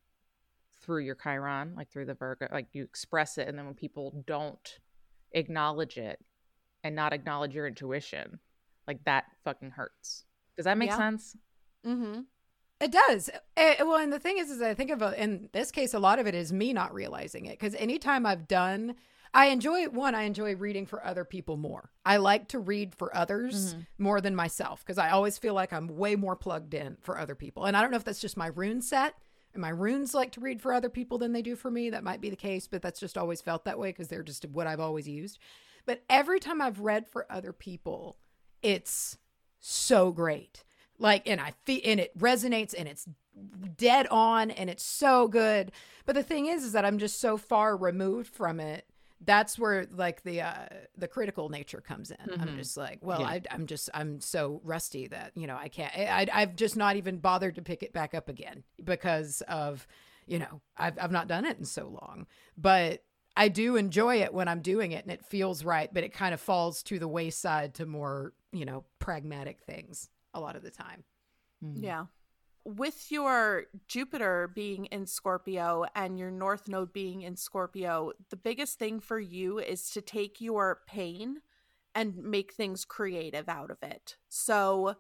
through your Chiron, like through the Virgo, like you express it, and then when people don't acknowledge it and not acknowledge your intuition, like that fucking hurts. Does that make Yeah. sense? Mm-hmm. It does. Eh, well, and the thing is, is I think of in this case, a lot of it is me not realizing it because anytime I've done, I enjoy one. I enjoy reading for other people more. I like to read for others mm-hmm. more than myself because I always feel like I'm way more plugged in for other people. And I don't know if that's just my rune set. And my runes like to read for other people than they do for me. That might be the case, but that's just always felt that way because they're just what I've always used. But every time I've read for other people, it's so great. Like, and I feel, and it resonates and it's dead on and it's so good. But the thing is, is that I'm just so far removed from it. That's where like the uh the critical nature comes in. I'm Mhm. just like, well, Yeah. I, I'm just I'm so rusty that you know I can't. I, I've just not even bothered to pick it back up again because of you know I've I've not done it in so long. But I do enjoy it when I'm doing it and it feels right. But it kind of falls to the wayside to more you know pragmatic things a lot of the time. Mhm. Yeah. With your Jupiter being in Scorpio and your North Node being in Scorpio, the biggest thing for you is to take your pain and make things creative out of it. So,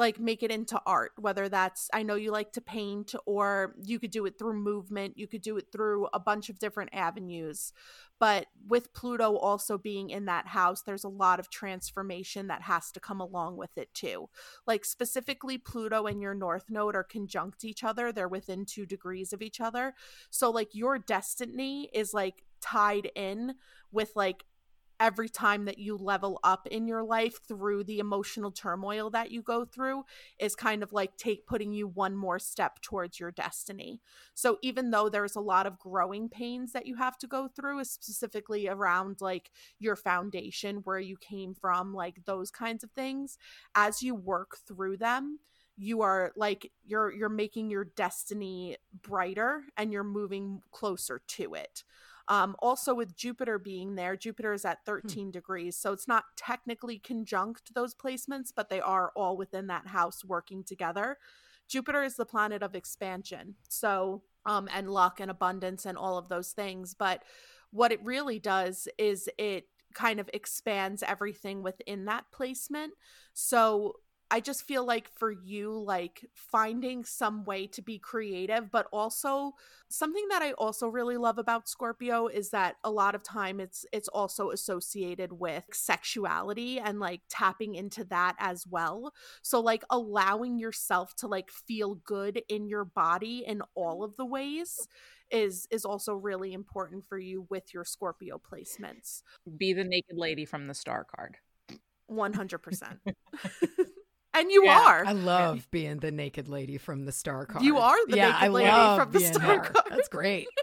like, make it into art, whether that's, I know you like to paint, or you could do it through movement, you could do it through a bunch of different avenues. But with Pluto also being in that house, there's a lot of transformation that has to come along with it too like specifically Pluto and your North Node are conjunct each other. They're within two degrees of each other. So, like, your destiny is like tied in with like every time that you level up in your life through the emotional turmoil that you go through is kind of like take putting you one more step towards your destiny. So even though there's a lot of growing pains that you have to go through specifically around like your foundation where you came from like those kinds of things as you work through them you are like you're you're making your destiny brighter and you're moving closer to it um, also with jupiter being there jupiter is at 13 degrees so it's not technically conjunct those placements but they are all within that house working together. Jupiter is the planet of expansion so um, and luck and abundance and all of those things but what it really does is it kind of expands everything within that placement. So I just feel like for you, like finding some way to be creative, but also something that I also really love about Scorpio is that a lot of time it's it's also associated with sexuality and like tapping into that as well. So like allowing yourself to like feel good in your body in all of the ways is is also really important for you with your Scorpio placements. Be the naked lady from the star card. 100%. and you Yeah, are. I love being the naked lady from the star card. You are the yeah, naked I lady love from the star her. card. That's great.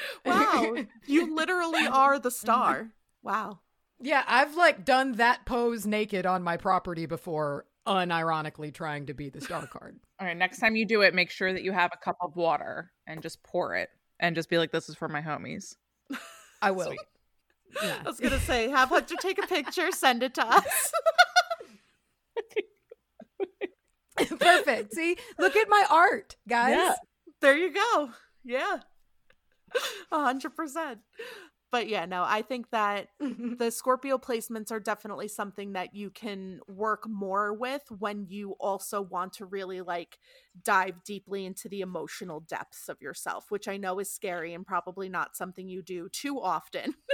Wow. you literally are the star. Wow. Yeah, I've like done that pose naked on my property before, unironically trying to be the star card. All right, next time you do it, make sure that you have a cup of water and just pour it and just be like, this is for my homies. I will. Sweet. Yeah. I was gonna say, have Hunter take a picture, send it to us. Perfect. See, look at my art, guys. Yeah. there you go. Yeah. A hundred percent. But yeah, no, I think that the Scorpio placements are definitely something that you can work more with when you also want to really like dive deeply into the emotional depths of yourself, which I know is scary and probably not something you do too often.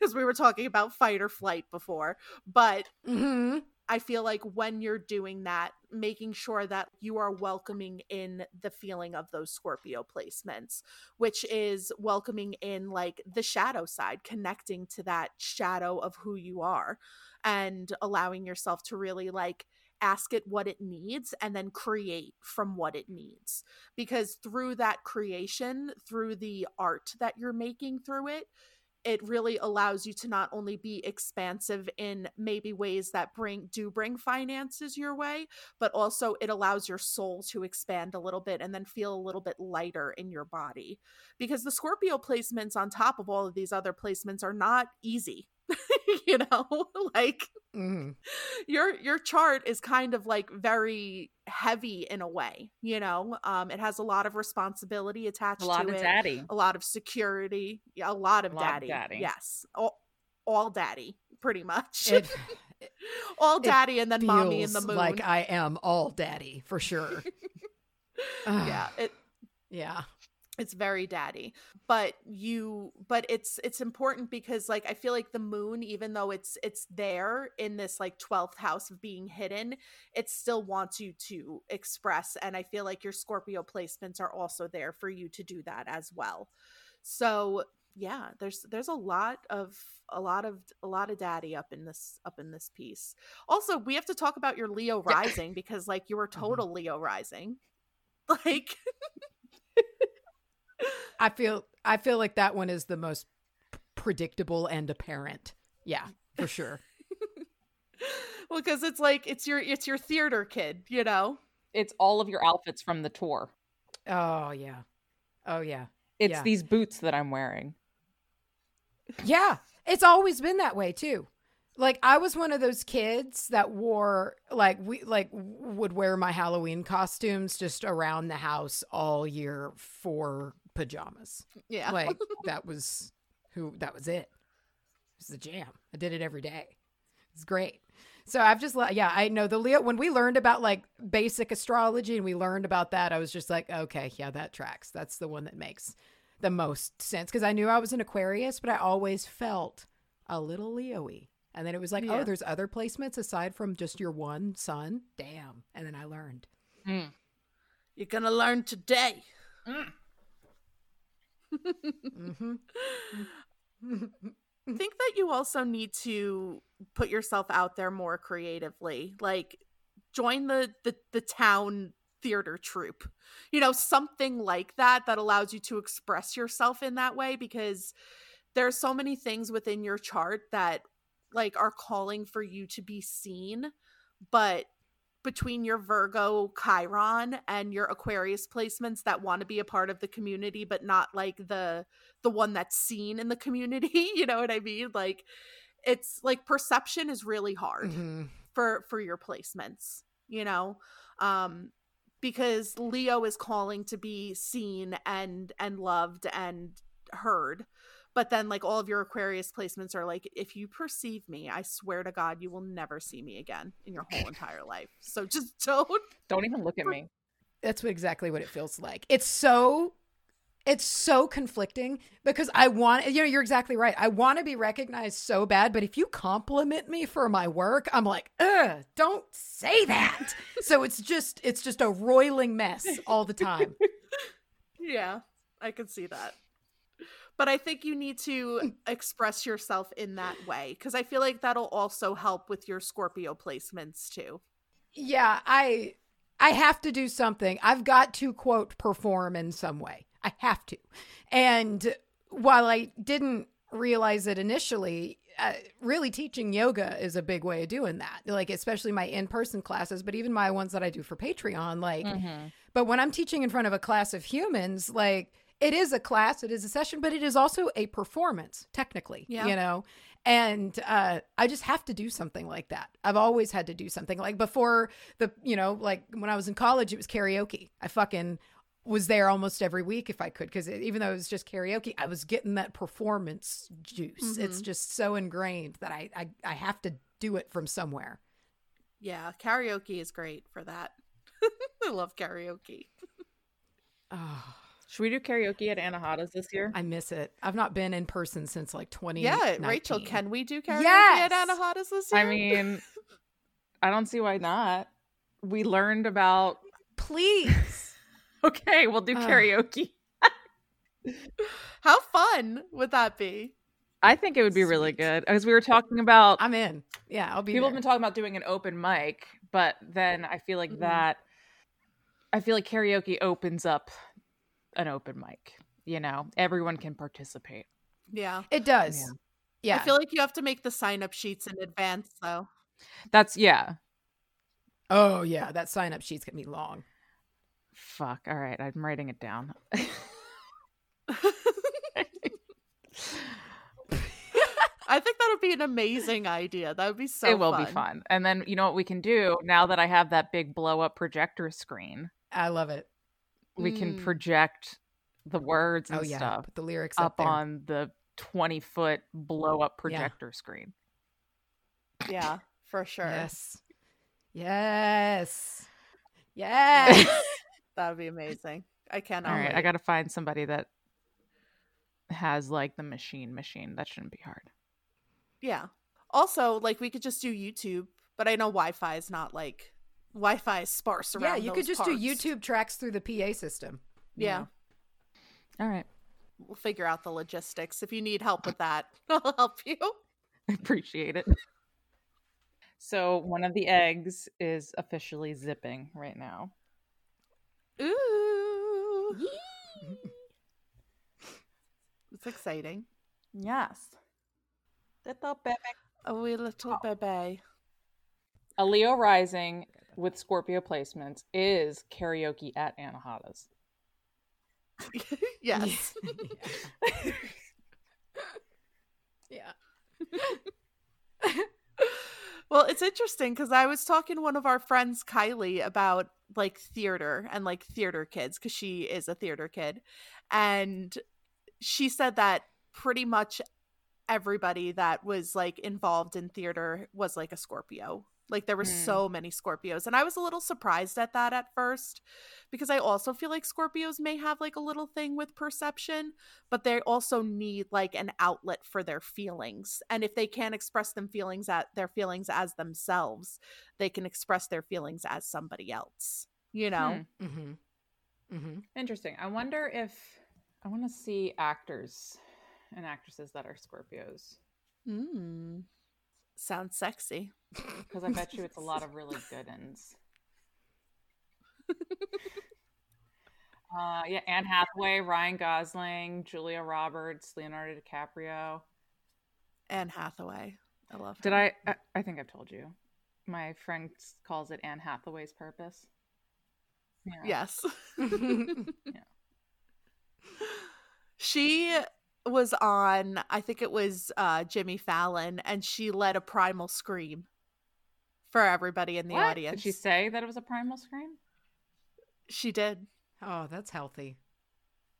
Because we were talking about fight or flight before. But hmm I feel like when you're doing that, making sure that you are welcoming in the feeling of those Scorpio placements, which is welcoming in like the shadow side, connecting to that shadow of who you are and allowing yourself to really like ask it what it needs and then create from what it needs. Because through that creation, through the art that you're making through it, it really allows you to not only be expansive in maybe ways that bring do bring finances your way but also it allows your soul to expand a little bit and then feel a little bit lighter in your body. Because the scorpio placements on top of all of these other placements are not easy you know like hmm your your chart is kind of like very heavy in a way you know um it has a lot of responsibility attached A lot to of it daddy. a lot of security a lot of A lot of daddy daddy. yes all, all daddy pretty much. It all daddy and then mommy in the moon. like I am all daddy for sure. yeah, it yeah. It's very daddy but you but it's it's important because like i feel like the moon even though it's it's there in this like 12th house of being hidden it still wants you to express and i feel like your scorpio placements are also there for you to do that as well. So yeah there's there's a lot of a lot of a lot of daddy up in this up in this piece. Also we have to talk about your leo rising because like you were Mm-hmm. total leo rising. Like I feel I feel like that one is the most predictable and apparent. Yeah, for sure. well because it's like it's your it's your theater kid you know It's all of your outfits from the tour. Oh yeah. Oh yeah. It's Yeah. these boots that I'm wearing. Yeah. It's always been that way too. Like I was one of those kids that wore like we like would wear my Halloween costumes just around the house all year for pajamas. yeah Like that was who that was it. It was the jam. I did it every day. It's great. So I've just le- yeah, I know the Leo when we learned about like basic astrology and we learned about that, I was just like, okay, yeah, that tracks. That's the one that makes the most sense because I knew I was an Aquarius, but I always felt a little Leo-y. And then it was like, oh, Yeah. oh, there's other placements aside from just your one sun. Damn. And then I learned. Mm. you're gonna learn today mm. Hmm I think that you also need to put yourself out there more creatively like join the the, the town theater troupe you know something like that that allows you to express yourself in that way because there's so many things within your chart that like are calling for you to be seen but between your Virgo Chiron and your Aquarius placements that want to be a part of the community but not like the the one that's seen in the community, you know what I mean? Like it's like perception is really hard hmm for for your placements, you know? Um because Leo is calling to be seen and and loved and heard. But then like all of your Aquarius placements are like if you perceive me, I swear to god you will never see me again in your whole entire life. So just don't Don't even look at me. That's what, exactly what it feels like. It's so it's so conflicting because I want you know you're exactly right. I want to be recognized so bad, but if you compliment me for my work, I'm like, "Ugh, don't say that." so it's just it's just a roiling mess all the time. Yeah, I can see that. But I think you need to express yourself in that way because I feel like that'll also help with your Scorpio placements too. Yeah, I I have to do something. I've got to quote perform in some way. I have to. And while I didn't realize it initially, uh, really teaching yoga is a big way of doing that. Like especially my in-person classes, but even my ones that I do for Patreon like Mhm. but when I'm teaching in front of a class of humans, like it is a class, it is a session, but it is also a performance, technically, Yeah. you know? And uh, I just have to do something like that. I've always had to do something like before the, you know, like when I was in college, it was karaoke. I fucking was there almost every week if I could, because even though it was just karaoke, I was getting that performance juice. It's Mhm. just so ingrained that I, I, I have to do it from somewhere. Yeah, karaoke is great for that. I love karaoke. Oh, Should we do karaoke at Anahata's this year? I miss it. I've not been in person since like 20. Yeah, Rachel, can we do karaoke Yes! at Anahata's this year? I mean, I don't see why not. We learned about. Please. Okay, we'll do karaoke. how fun would that be? I think it would be really good because we were talking about I'm in. Yeah, I'll be people have been talking about doing an open mic, but then I feel like Mhm. that. I feel like karaoke opens up an open mic. You know, everyone can participate. Yeah. It does. Yeah. Yeah. I feel like you have to make the sign up sheets in advance though. That's yeah. oh yeah, that sign up sheet's gonna be long. Fuck. All right, I'm writing it down. I think that would be an amazing idea. That would be so it will fun. be fun. And then you know what we can do now that I have that big blow up projector screen, I love it. We can Mm. project the words and Oh yeah, stuff put the lyrics up, up on the 20 foot blow up projector screen. Yeah, for sure. Yes. Yes. Yes. That would be amazing. I cannot. All right, wait. I got to find somebody that has like the machine machine. That shouldn't be hard. Yeah. Also, like we could just do YouTube, but I know Wi-Fi is not like Wi-Fi is sparse around. yeah, you could just parts. do YouTube tracks through the PA system. Yeah. All right. We'll figure out the logistics. If you need help with that, I'll help you. I appreciate it. So one of the eggs is officially zipping right now. Ooh. It's exciting. Yes. Little baby. A wee little baby. A Leo rising with Scorpio placements is karaoke at Anahata's. yes. Yeah. Well, it's interesting because I was talking to one of our friends, Kylie, about like theater and like theater kids because she is a theater kid. And she said that pretty much everybody that was like involved in theater was like a Scorpio. Like there were Hmm. so many Scorpios. And I was a little surprised at that at first because I also feel like Scorpios may have like a little thing with perception, but they also need like an outlet for their feelings. And if they can't express them feelings at their feelings as themselves, they can express their feelings as somebody else. You know? Hmm. Mm-hmm. Mm-hmm. Interesting. I wonder if I want to see actors and actresses that are Scorpios Mm. Sounds sexy. because I bet you it's a lot of really good ones. Uh, yeah, Anne Hathaway, Ryan Gosling, Julia Roberts, Leonardo DiCaprio. Anne Hathaway. I love Did her. I, I? I think I've told you. My friend calls it Anne Hathaway's purpose. Yeah. Yes. Yeah. She was on, I think it was uh, Jimmy Fallon, and she led a primal scream for everybody in the What? audience. Did she say that it was a primal scream? She did. Oh, that's healthy.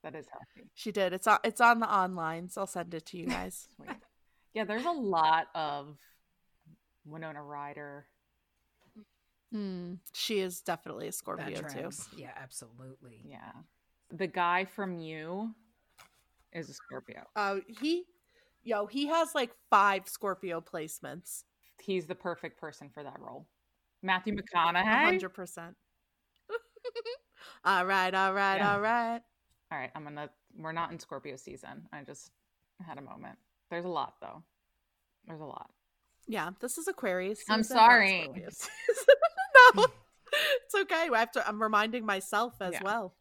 That is healthy. She did. It's on. It's on the online, so I'll send it to you guys. Sweet. yeah, there's a lot of Winona Ryder. Hmm. She is definitely a Scorpio too. Yeah, absolutely. Yeah. The guy from you is a Scorpio. Oh, he, yo, he has like five Scorpio placements. He's the perfect person for that role. Matthew McConaughey. hundred percent. All right, all right, Yeah. all right. All right, I'm gonna. We're not in Scorpio season. I just had a moment. There's a lot though. There's a lot. Yeah, this is Aquarius. I'm sorry. No, it's okay. I have to. I'm reminding myself as Yeah. well.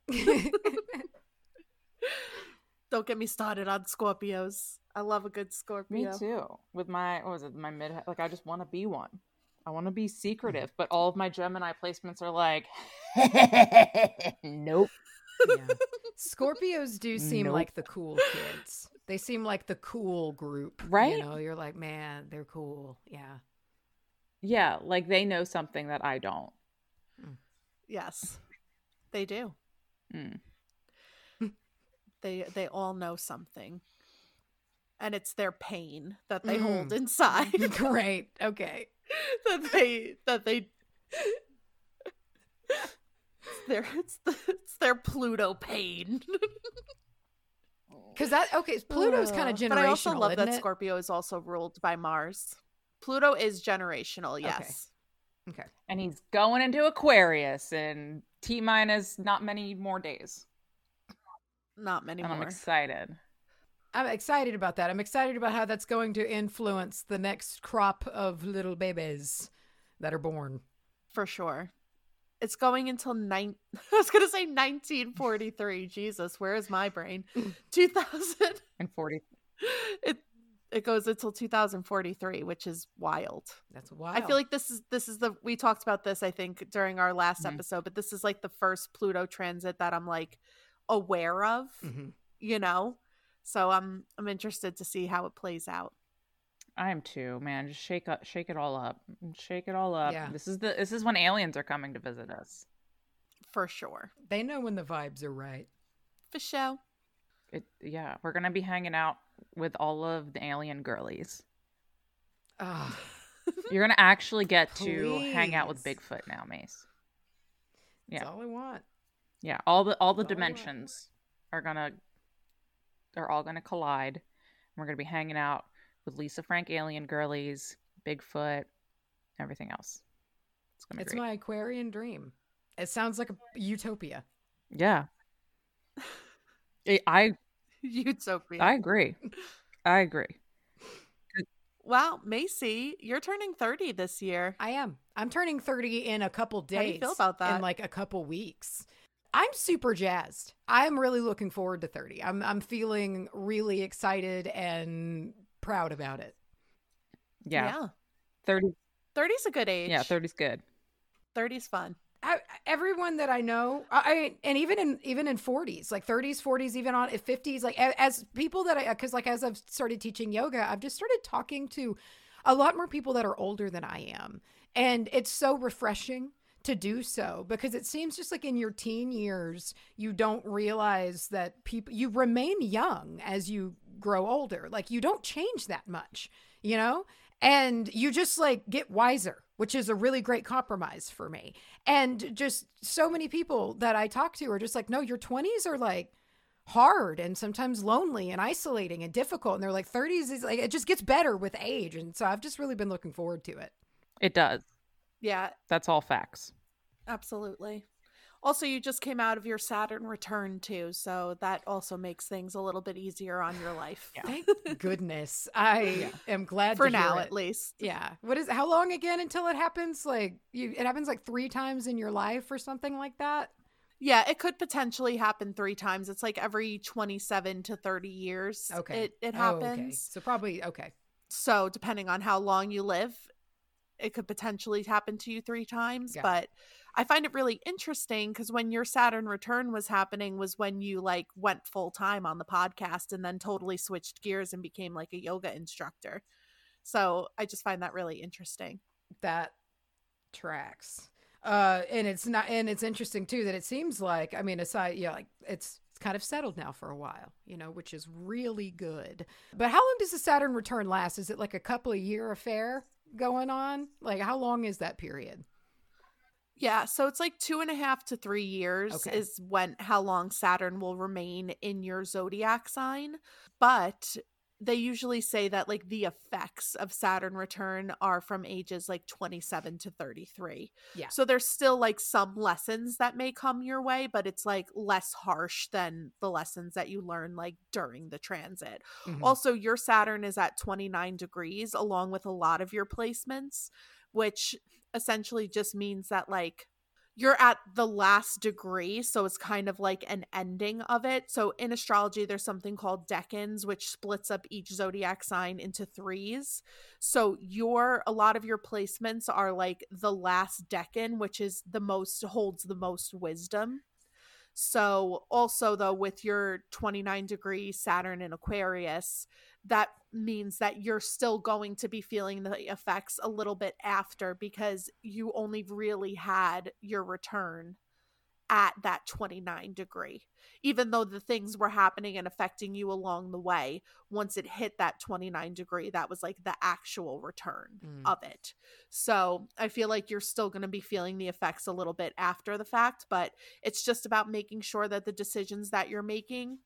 Don't get me started on Scorpios. I love a good Scorpio. Me too. With my what was it? My mid like I just want to be one. I want to be secretive, but all of my Gemini placements are like, nope. yeah. Scorpios do seem Nope. like the cool kids. They seem like the cool group, Right? You know, you're like, man, they're cool. Yeah. Yeah, like they know something that I don't. Yes, they do. Mm. They they all know something, and it's their pain that they Mm. hold inside. Great. Okay. that they that they it's their it's, the, it's their Pluto pain. Because that okay, Pluto's kind of generational, But I also love that it? Scorpio is also ruled by Mars. Pluto is generational, yes. Okay. And he's going into Aquarius in T minus not many more days. Not many and I'm excited. I'm excited about that. I'm excited about how that's going to influence the next crop of little babies that are born. for sure. It's going until nine. I was gonna say 1943. Jesus, where is my brain? 2000. And 40. It it goes until 2043, which is wild. That's wild. I feel like this is this is the we talked about this I think during our last Mhm. episode, but this is like the first Pluto transit that I'm like aware of, Mhm. you know. So I'm I'm interested to see how it plays out. I am too, man. Just shake up, shake it all up, shake it all up. Yeah. This is the this is when aliens are coming to visit us. For sure. they know when the vibes are right. For sure. It yeah, we're gonna be hanging out with all of the alien girlies. Ah, You're gonna actually get to hang out with Bigfoot now, Mace. Yeah, That's Yeah. all I want. Yeah, all the all the That's all I want. dimensions are gonna they're all gonna collide. We're gonna be hanging out with Lisa Frank alien girlies, Bigfoot, everything else. It's gonna be It's great. my Aquarian dream. It sounds like a utopia. Yeah. I I, Utopia. I agree. I agree. Well, Macy, you're turning 30 this year. I am. I'm turning 30 in a couple days. How do you feel about that? In like a couple weeks. I'm super jazzed. I'm really looking forward to 30. I'm I'm feeling really excited and proud about it. Yeah. yeah. 30 30's a good age. Yeah, 30's good. 30's fun. I, everyone that I know, I, I and even in even in 40s, like 30s, 40s, even on 50s, like as people that I because like as I've started teaching yoga, I've just started talking to a lot more people that are older than I am, and it's so refreshing to do so because it seems just like in your teen years you don't realize that people you remain young as you grow older. Like you don't change that much you know? And you just like get wiser which is a really great compromise for me. And just so many people that i talk to are just like no your 20s are like hard and sometimes lonely and isolating and difficult. And they're like 30s is like it just gets better with age. And so i've just really been looking forward to it. It does. Yeah, That's all facts. Absolutely. Also, you just came out of your Saturn return too, so that also makes things a little bit easier on your life. thank goodness i am glad For to hear now, it. at least. yeah what is how long again until it happens like you it happens like three times in your life or something like that Yeah, it could potentially happen three times. It's like every 27 to 30 years. okay It, it Oh, okay. happens. so probably okay So, depending on how long you live, it could potentially happen to you three times. Yeah. But I find it really interesting because when your Saturn return was happening, was when you like went full time on the podcast and then totally switched gears and became like a yoga instructor. So, I just find that really interesting. that tracks. Uh and it's not and it's interesting too that it seems like i mean aside yeah like it's it's kind of settled now for a while you know which is really good. But how long does the saturn return last? Is it like a couple of year affair going on? Like how long is that period Yeah, so it's like two and a half to three years Okay. is when how long Saturn will remain in your zodiac sign. But they usually say that like the effects of Saturn return are from ages like 27 to 33. Yeah. So there's still like some lessons that may come your way, but it's like less harsh than the lessons that you learn like during the transit. Mhm. Also, your Saturn is at 29 degrees, along with a lot of your placements, which essentially just means that, like, you're at the last degree. So it's kind of like an ending of it. So in astrology, there's something called decans, which splits up each zodiac sign into threes. So your, a lot of your placements are like the last decan, which is the most, holds the most wisdom. So, also though, with your 29 degree Saturn in Aquarius, that means that you're still going to be feeling the effects a little bit after because you only really had your return at that 29 degree. Even though the things were happening and affecting you along the way, once it hit that 29 degree, that was like the actual return Mm. of it. So I feel like you're still going to be feeling the effects a little bit after the fact, but it's just about making sure that the decisions that you're making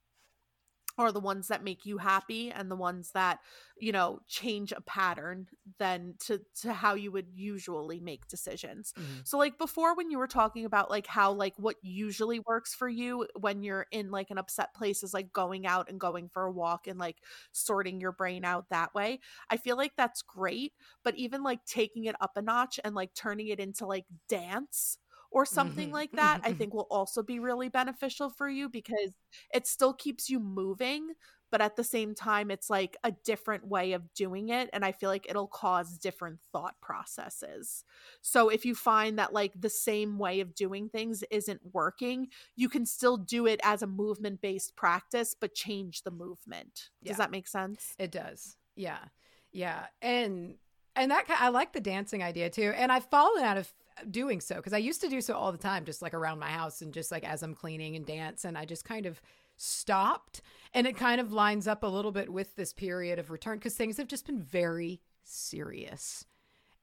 are the ones that make you happy and the ones that you know change a pattern than to to how you would usually make decisions Mhm. so like before when you were talking about like how like what usually works for you when you're in like an upset place is like going out and going for a walk and like sorting your brain out that way i feel like that's great but even like taking it up a notch and like turning it into like dance or something Mhm. like that i think will also be really beneficial for you because it still keeps you moving but at the same time it's like a different way of doing it and i feel like it'll cause different thought processes so if you find that like the same way of doing things isn't working you can still do it as a movement based practice but change the movement Yeah. does that make sense It does. Yeah. Yeah. And and that I like the dancing idea too. And I've fallen out of doing so because I used to do so all the time, just like around my house and just like as I'm cleaning and dance. And I just kind of stopped. And it kind of lines up a little bit with this period of return because things have just been very serious.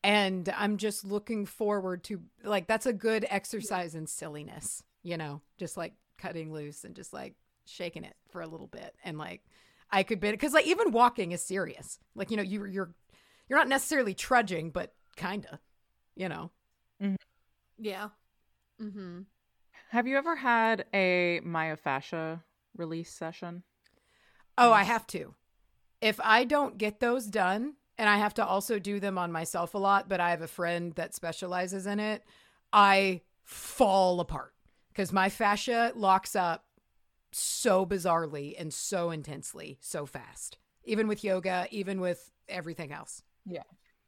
And I'm just looking forward to like that's a good exercise in silliness, you know, just like cutting loose and just like shaking it for a little bit and like I could be because like even walking is serious. Like you know you you're you're not necessarily trudging, but kinda, you know. Yeah. Mm-hmm. Have you ever had a myofascia release session? Oh, I have to. If I don't get those done, and I have to also do them on myself a lot, but I have a friend that specializes in it, I fall apart because my fascia locks up so bizarrely and so intensely, so fast. Even with yoga, even with everything else.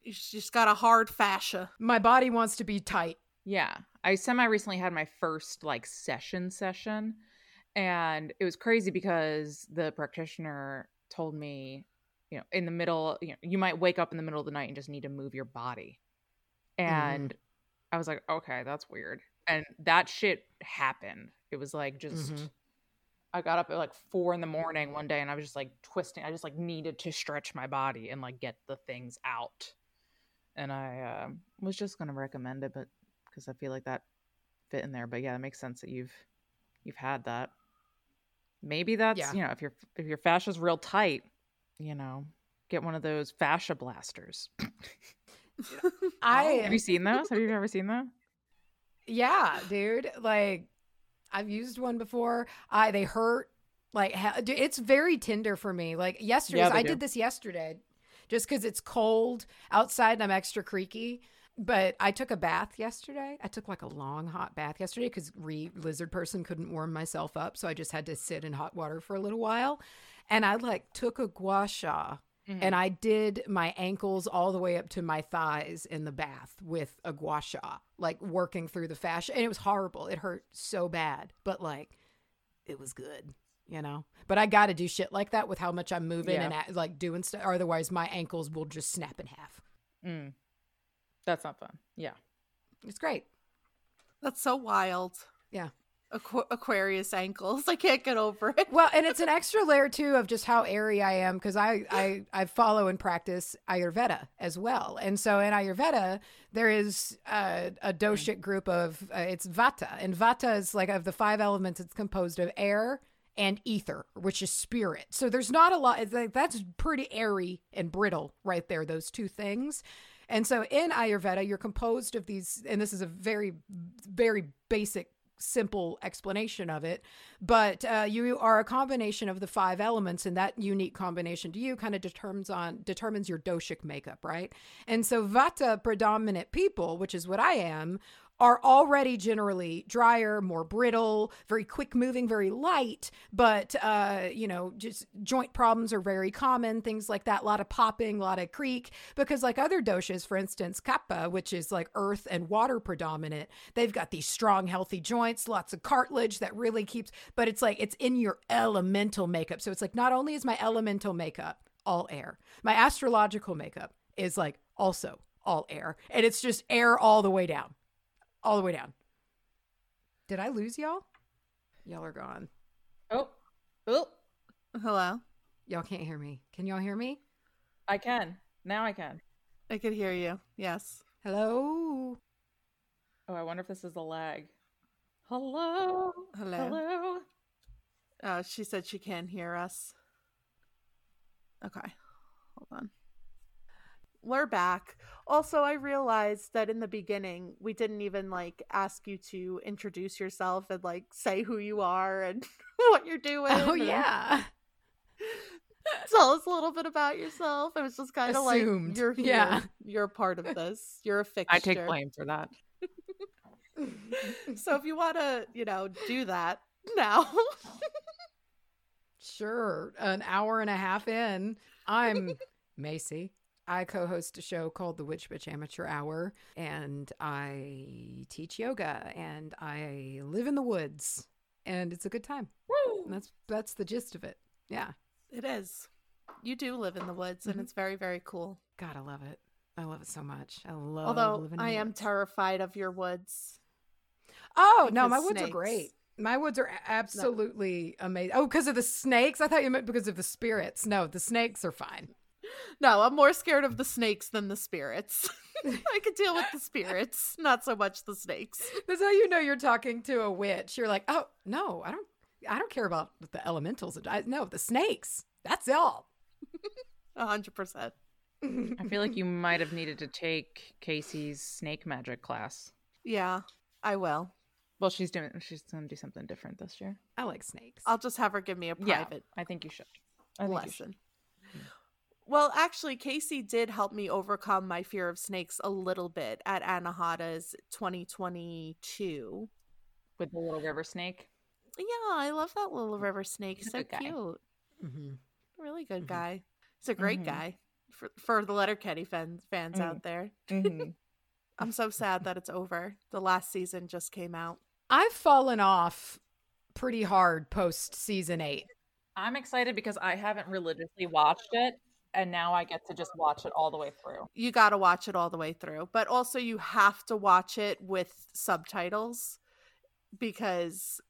You just got a hard fascia. My body wants to be tight. Yeah. I semi recently had my first like session session and it was crazy because the practitioner told me, you know, in the middle, you know, you might wake up in the middle of the night and just need to move your body. And I was like, okay, that's weird. And that shit happened. It was like just Mhm. I got up at like four in the morning one day and I was just like twisting. I just like needed to stretch my body and like get the things out. And I um was just gonna recommend it, but because I feel like that fit in there. But yeah, it makes sense that you've you've had that. Maybe that's Yeah. you know if your if your fascia's real tight, you know, get one of those fascia blasters. I Have you seen those? Have you ever seen them? Yeah, dude. Like I've used one before. I they hurt like it's very tender for me. Like yesterday, Yeah, I do. did this yesterday, just because it's cold outside and I'm extra creaky. But I took a bath yesterday. I took like a long hot bath yesterday because re lizard person couldn't warm myself up, so I just had to sit in hot water for a little while. And I like took a gua sha mm-hmm. and I did my ankles all the way up to my thighs in the bath with a gua sha, like working through the fascia. And it was horrible. It hurt so bad, but like it was good, you know? But I got to do shit like that with how much I'm moving Yeah. and act- like doing stuff. Otherwise, my ankles will just snap in half. Mm. That's not fun. Yeah. It's great. That's so wild. Yeah. Aqu- Aquarius ankles. I can't get over it. Well, and it's an extra layer too of just how airy I am because I, I I follow and practice Ayurveda as well, and so in Ayurveda there is a, a doshic group of uh, it's Vata, and Vata is like of the five elements. It's composed of air and ether, which is spirit. So there's not a lot. That's pretty airy and brittle right there. Those two things. And so in Ayurveda, you're composed of these, and this is a very, very basic simple explanation of it but uh, you are a combination of the five elements and that unique combination to you kind of determines on determines your doshic makeup right and so vata predominant people which is what i am are already generally drier more brittle very quick moving very light but uh, you know just joint problems are very common things like that a lot of popping a lot of creak because like other doshas for instance kapha which is like earth and water predominant they've got these strong healthy joints lots of cartilage that really keeps but it's like it's in your elemental makeup. So it's like not only is my elemental makeup all air my astrological makeup is like also all air and it's just air all the way down all the way down did i lose y'all y'all are gone Oh. Oh. Hello. y'all can't hear me can y'all hear me I can. Now I can. I could hear you. Yes. hello Oh, I wonder if this is a lag. Hello. Hello. Hello. Uh, she said she can hear us. Okay. Hold on. We're back. Also, I realized that in the beginning, we didn't even like ask you to introduce yourself and like say who you are and what you're oh, doing. oh yeah Tell us a little bit about yourself. It was just kind of like Assumed. you're here. Yeah. You're a part of this. You're a fixture. I take blame for that. So if you want to, you know, do that now. Sure. An hour and a half in, I'm Macy. I co host a show called The Witch Bitch Amateur Hour, and I teach yoga and I live in the woods, and it's a good time. And that's that's the gist of it. Yeah. It is. You do live in the woods, and mm-hmm. it's very, very cool. God, I love it. I love it so much. I love Although living in I am woods. terrified of your woods. Oh no, my because woods are great. My woods are absolutely amazing. Oh, because of the snakes? I thought you meant because of the spirits. No, the snakes are fine. No, I'm more scared of the snakes than the spirits. I could deal with the spirits, not so much the snakes. That's how you know you're talking to a witch. You're like, oh no, I don't, I don't care about the elementals. I, no, the snakes. That's all. A hundred percent. I feel like you might have needed to take Casey's snake magic class. Yeah, I will. Well, she's doing. She's gonna do something different this year. I like snakes. I'll just have her give me a Yeah, private I think you should. I think you should. lesson. Well, actually, Casey did help me overcome my fear of snakes a little bit at Anahata's 2022. with the little river snake. Yeah, I love that little river snake. He's so good guy. cute. Mhm. Really good Mhm. guy. He's a great Mhm. guy for for the Letterkenny fans fans Mm. out there. Mhm. I'm so sad that it's over. The last season just came out. I've fallen off pretty hard post season eight. I'm excited because I haven't religiously watched it, and now I get to just watch it all the way through. You got to watch it all the way through, but also you have to watch it with subtitles because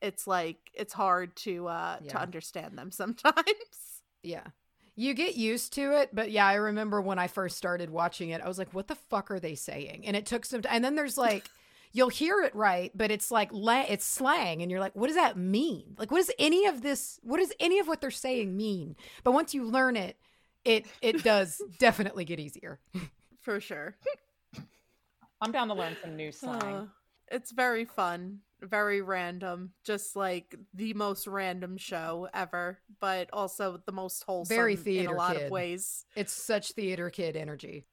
it's like it's hard to uh to understand them sometimes. Yeah. You get used to it, but yeah, I remember when I first started watching it, I was like, what the fuck are they saying? And it took some time. And then there's like, you'll hear it right, but it's like, it's slang. And you're like, what does that mean? Like, what does any of this, what does any of what they're saying mean? But once you learn it, it, it does definitely get easier. For sure. I'm down to learn some new slang. Uh, it's very fun, very random, just like the most random show ever, but also the most wholesome Very theater in a lot kid. of ways. It's such theater kid energy.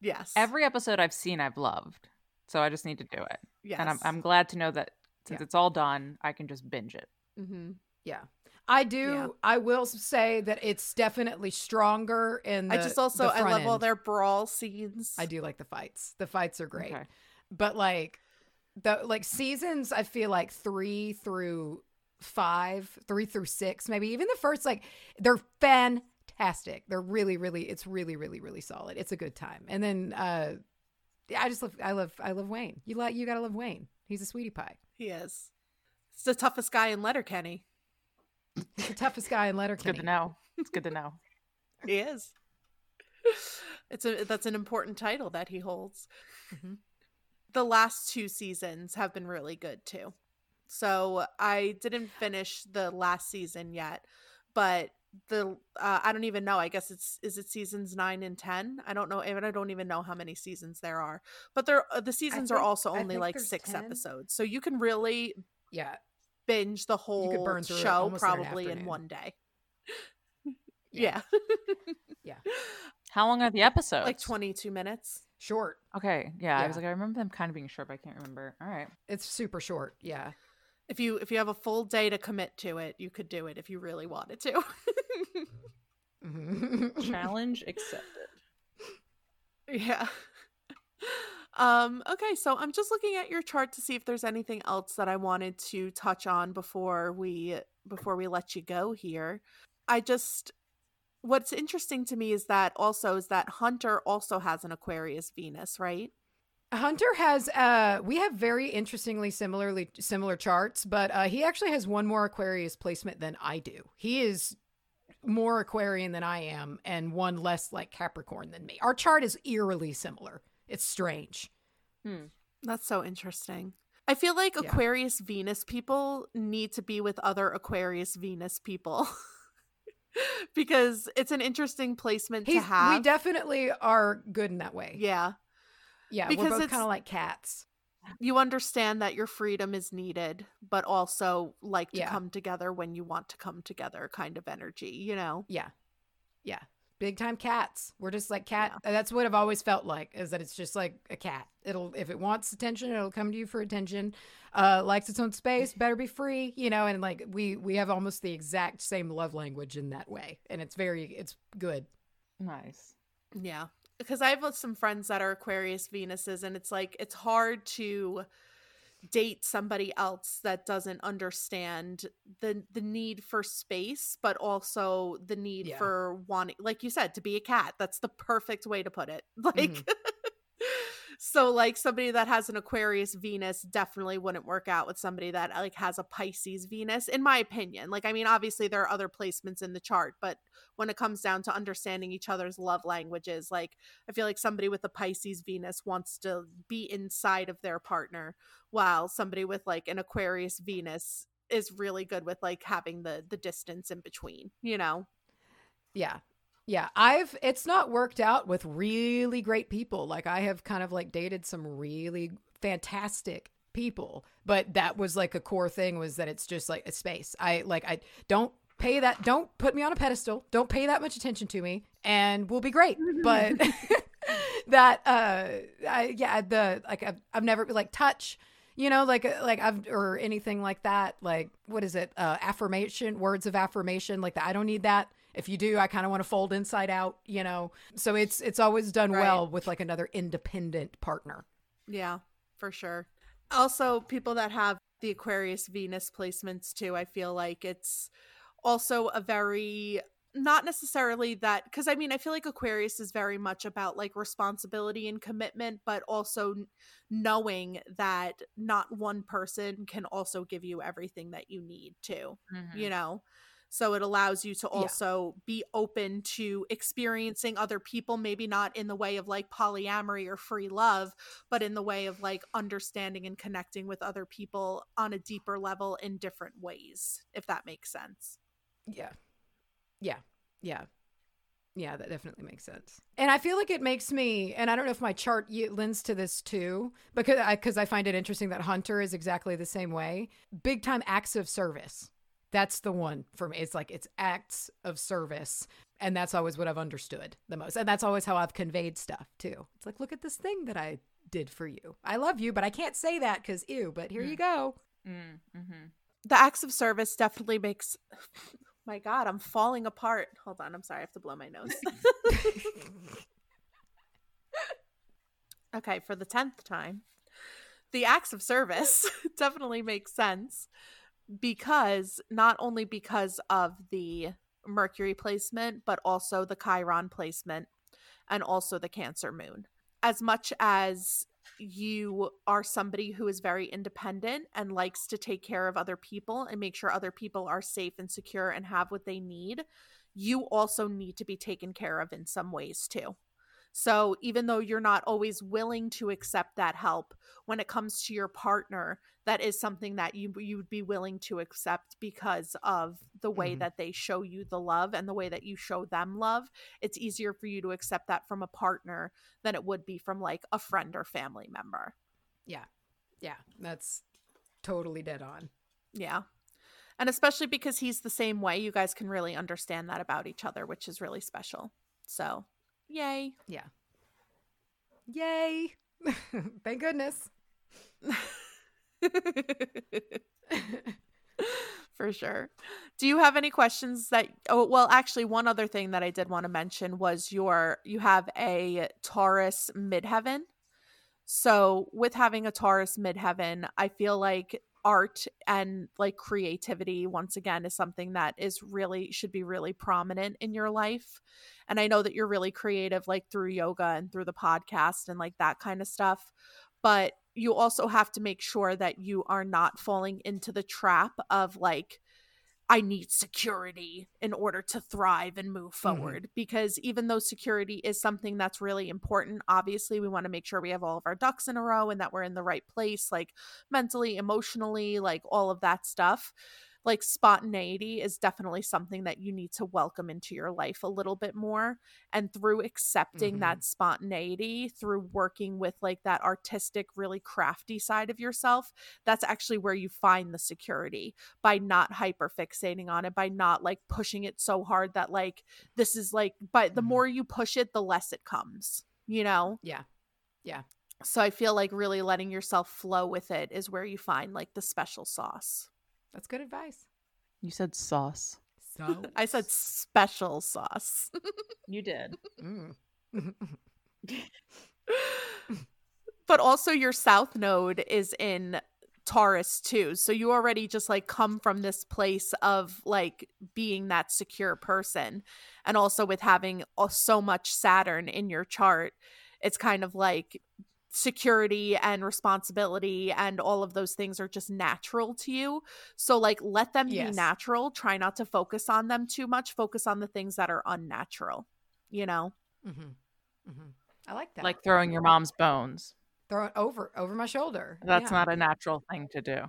Yes. Every episode I've seen, I've loved, so I just need to do it. yes. And I'm I'm glad to know that since Yeah. it's all done, I can just binge it. Mm-hmm. Yeah. I do. Yeah. I will say that it's definitely stronger in the I just also I love all their brawl scenes. I do like the fights. The fights are great. Okay. But like the like seasons I feel like 3 through 5, 3 through 6, maybe even the first like they're fantastic. They're really really it's really really really solid. It's a good time. And then uh yeah, I just love I love I love Wayne. You like you got to love Wayne. He's a sweetie pie. He is. He's the toughest guy in Letterkenny. He's the toughest guy in It's Letterkenny. good to know. It's good to know. He is. It's a that's an important title that he holds. Mhm. The last two seasons have been really good too. So I didn't finish the last season yet, but the uh, I don't even know. I guess it's is it seasons nine and ten. I don't know, and I don't even know how many seasons there are. But there uh, the seasons are also only like six 10. episodes, so you can really Yeah. Binge the whole burn through it show almost in probably in one day. Yeah. yeah. How long are the episodes? like 22 minutes. Short. Okay, yeah, I was like, I remember them kind of being short, but I can't remember. All right, It's super short. Yeah. If you if you have a full day to commit to it, you could do it if you really wanted to. Mhm. challenge accepted. yeah. Um okay, so I'm just looking at your chart to see if there's anything else that I wanted to touch on before we before we let you go here. I just what's interesting to me is that also is that Hunter also has an Aquarius Venus, right? Hunter has uh we have very interestingly similarly similar charts, but uh he actually has one more Aquarius placement than I do. He is more Aquarian than I am and one less like Capricorn than me. Our chart is eerily similar. It's strange. Hmm. That's so interesting. I feel like Yeah. Aquarius Venus people need to be with other Aquarius Venus people. because it's an interesting placement He's to have. we definitely are good in that way. yeah. Yeah, Because we're both it's- kind of like cats. You understand that your freedom is needed, but also like to Yeah. come together when you want to come together kind of energy, you know? Yeah. Yeah. Big time cats. We're just like cat. That's what I've always felt like is that it's just like a cat. It'll, if it wants attention, it'll come to you for attention. Uh, likes its own space, better be free, you know, and like we, we have almost the exact same love language in that way. And it's very, it's good. Nice. Yeah. Because I have some friends that are Aquarius Venuses, and it's like it's hard to date somebody else that doesn't understand the the need for space, but also the need Yeah. for wanting, like you said, to be a cat. That's the perfect way to put it. Like, Mm-hmm. so like somebody that has an Aquarius Venus definitely wouldn't work out with somebody that uh, like has a Pisces Venus in my opinion. Like I mean obviously there are other placements in the chart, but when it comes down to understanding each other's love languages, like I feel like somebody with a Pisces Venus wants to be inside of their partner while somebody with like an Aquarius Venus is really good with like having the the distance in between, you know. Yeah. Yeah, I've it's not worked out with really great people. Like I have kind of like dated some really fantastic people, but that was like a core thing was that it's just like a space. I like I don't pay that don't put me on a pedestal. Don't pay that much attention to me and we'll be great. But that uh I yeah, the like I've, I've never like touch you know like like i've or anything like that like what is it uh affirmation words of affirmation like that i don't need that if you do i kind of want to fold inside out you know so it's it's always done Right. well with like another independent partner Yeah, for sure. Also, people that have the Aquarius Venus placements too, I feel like it's also a very not necessarily that because I mean, I feel like Aquarius is very much about like responsibility and commitment, but also n- knowing that not one person can also give you everything that you need to Mm-hmm. you know so it allows you to Yeah. also be open to experiencing other people maybe not in the way of like polyamory or free love but in the way of like understanding and connecting with other people on a deeper level in different ways if that makes sense. Yeah. Yeah. Yeah. Yeah that definitely makes sense. And i feel like it makes me and i don't know if my chart lends to this too because i because i find it interesting that hunter is exactly the same way. Big time acts of service that's the one for me. It's like it's acts of service and that's always what i've understood the most and that's always how i've conveyed stuff too. It's like look at this thing that i did for you. I love you but i can't say that because ew but here you go. Mm-hmm. the acts of service definitely makes my god i'm falling apart. Hold on i'm sorry i have to blow my nose. Okay for the 10th time the acts of service definitely makes sense because not only because of the mercury placement but also the chiron placement and also the cancer moon as much as you are somebody who is very independent and likes to take care of other people and make sure other people are safe and secure and have what they need, you also need to be taken care of in some ways too. So, even though you're not always willing to accept that help, when it comes to your partner, that is something that you you would be willing to accept because of the way Mhm. that they show you the love and the way that you show them love. It's easier for you to accept that from a partner than it would be from like a friend or family member. yeah yeah that's totally dead on Yeah. And especially because he's the same way, you guys can really understand that about each other, which is really special. So, yay. Yeah. Yay. Thank goodness. For sure. Do you have any questions that oh well actually one other thing that I did want to mention was your you have a Taurus midheaven. So with having a Taurus midheaven, I feel like art and like creativity once again is something that is really should be really prominent in your life. And I know that you're really creative like through yoga and through the podcast and like that kind of stuff. But you also have to make sure that you are not falling into the trap of like I need security in order to thrive and move mm-hmm. forward. Because even though security is something that's really important, obviously we want to make sure we have all of our ducks in a row and that we're in the right place, like mentally, emotionally, like all of that stuff. Like spontaneity is definitely something that you need to welcome into your life a little bit more. And through accepting Mhm. that spontaneity, through working with like that artistic, really crafty side of yourself, that's actually where you find the security by not hyper fixating on it by not like pushing it so hard that like this is like but the Mhm. more you push it the less it comes you know Yeah. Yeah. so i feel like really letting yourself flow with it is where you find like the special sauce That's good advice. You said sauce. So i said special sauce You did. Mm. but also your south node is in Taurus too. So you already just like come from this place of like being that secure person. And also with having uh, so much Saturn in your chart, it's kind of like security and responsibility and all of those things are just natural to you. So like let them Yes. be natural. Try not to focus on them too much. Focus on the things that are unnatural. You know? Mm-hmm. Mm-hmm. I like that. Like throwing your mom's bones. throw it over over my shoulder. That's Yeah. not a natural thing to do.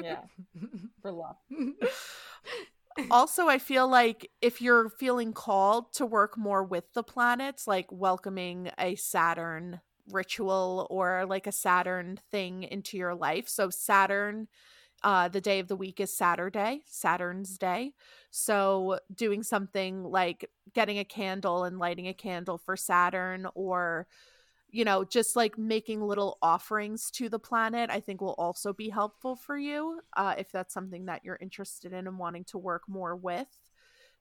Yeah, for love. also, I feel like if you're feeling called to work more with the planets, like welcoming a Saturn ritual or like a Saturn thing into your life. So, Saturn, uh, the day of the week is Saturday, Saturn's day. So, doing something like getting a candle and lighting a candle for Saturn or you know, just like making little offerings to the planet, I think will also be helpful for you uh, if that's something that you're interested in and wanting to work more with.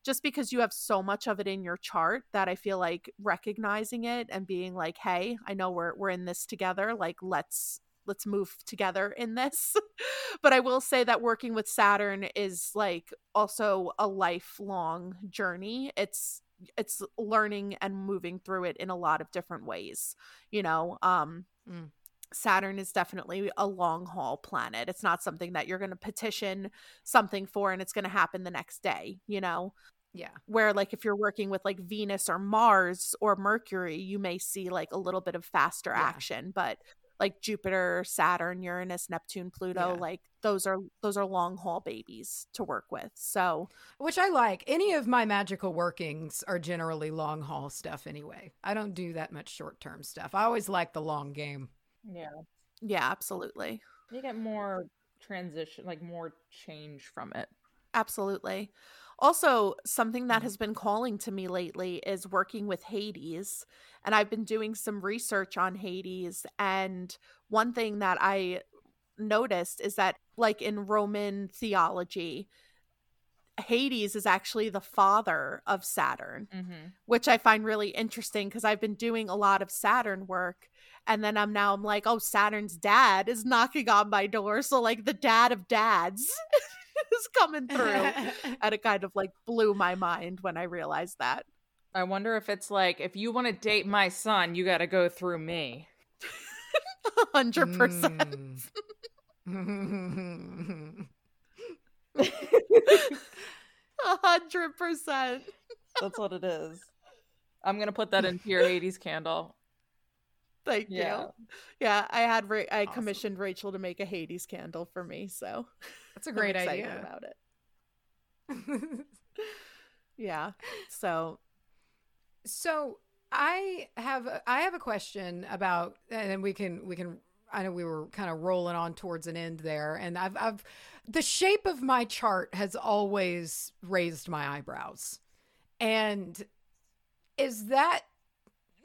Just because you have so much of it in your chart that I feel like recognizing it and being like, "Hey, I know we're we're in this together. Like, let's let's move together in this." but I will say that working with Saturn is like also a lifelong journey. It's it's learning and moving through it in a lot of different ways you know um Mm. Saturn is definitely a long haul planet it's not something that you're going to petition something for and it's going to happen the next day you know yeah. where like if you're working with like venus or mars or mercury you may see like a little bit of faster Yeah. action but like jupiter saturn uranus neptune pluto Yeah. like those are those are long haul babies to work with so Which I like. Any of my magical workings are generally long haul stuff anyway. I don't do that much short term stuff. I always like the long game. Yeah, yeah absolutely you get more transition, like more change from it. Absolutely. Also, something that Mhm. has been calling to me lately is working with Hades. And I've been doing some research on Hades. And one thing that I noticed is that, like in Roman theology, Hades is actually the father of Saturn Mm-hmm. which I find really interesting because I've been doing a lot of Saturn work. And then I'm now I'm like, oh, Saturn's dad is knocking on my door. So like the dad of dads is coming through. and it kind of like blew my mind when I realized that. I wonder if it's like if you want to date my son, you got to go through me. hundred percent. Mm. hundred percent. That's what it is. I'm gonna put that into your Hades candle. Thank Yeah. you. Yeah, I had Ra- I Awesome. commissioned Rachel to make a Hades candle for me, so That's a great idea. about it. Yeah. So so I have I have a question about, and then we can we can. I know we were kind of rolling on towards an end there, and I've I've the shape of my chart has always raised my eyebrows, and is that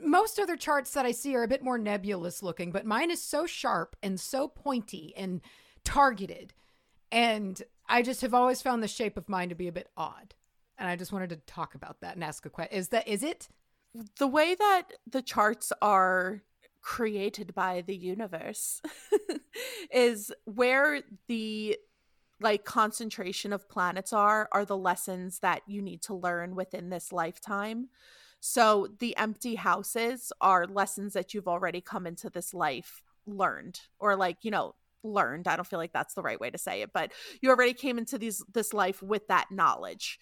most other charts that I see are a bit more nebulous looking, but mine is so sharp and so pointy and targeted, and I just have always found the shape of mine to be a bit odd. And I just wanted to talk about that and ask a question. Is that is it? the way that the charts are created by the universe is where the like concentration of planets are are the lessons that you need to learn within this lifetime so the empty houses are lessons that you've already come into this life learned or like you know learned i don't feel like that's the right way to say it but you already came into these this life with that knowledge.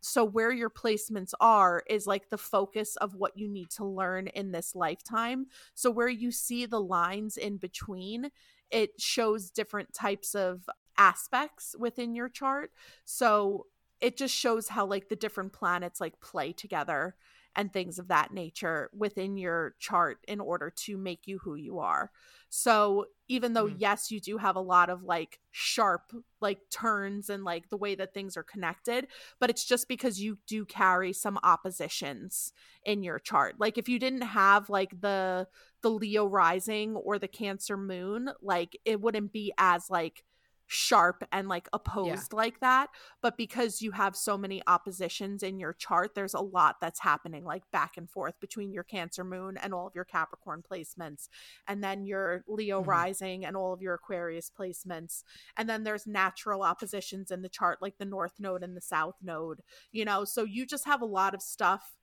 So where your placements are is like the focus of what you need to learn in this lifetime. So where you see the lines in between it shows different types of aspects within your chart. So it just shows how like the different planets like play together and things of that nature within your chart in order to make you who you are so even though Mhm. yes you do have a lot of like sharp like turns and like the way that things are connected but it's just because you do carry some oppositions in your chart like if you didn't have like the the leo rising or the cancer moon like it wouldn't be as like sharp and like opposed like that but because you have so many oppositions in your chart there's a lot that's happening like back and forth between your cancer moon and all of your capricorn placements and then your leo Mhm. rising and all of your aquarius placements and then there's natural oppositions in the chart like the north node and the south node you know so you just have a lot of stuff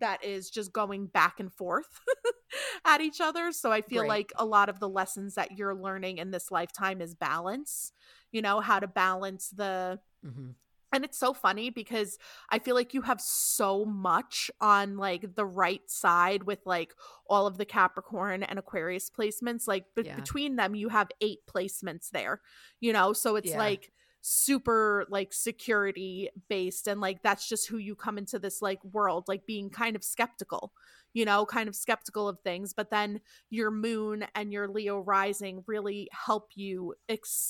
that is just going back and forth at each other. So I feel like a lot of the lessons that you're learning in this lifetime is balance, you know, how to balance the Mm-hmm. and it's so funny because I feel like you have so much on like the right side with like all of the Capricorn and Aquarius placements. Like be- Yeah. between them, you have eight placements there, you know? So it's Yeah. like super like security based and like that's just who you come into this like world like being kind of skeptical you know kind of skeptical of things but then your moon and your leo rising really help you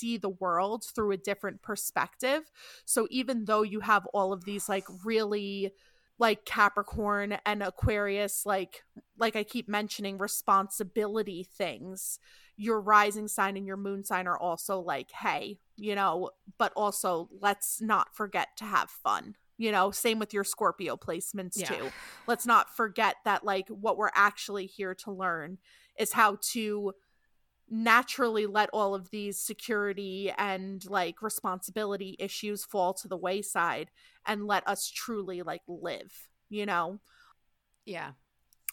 see the world through a different perspective. So even though you have all of these like really like Capricorn and Aquarius like like I keep mentioning responsibility things your rising sign and your moon sign are also like hey you know but also let's not forget to have fun you know same with your Scorpio placements Yeah. too let's not forget that like what we're actually here to learn is how to naturally let all of these security and like responsibility issues fall to the wayside and let us truly like live you know Yeah.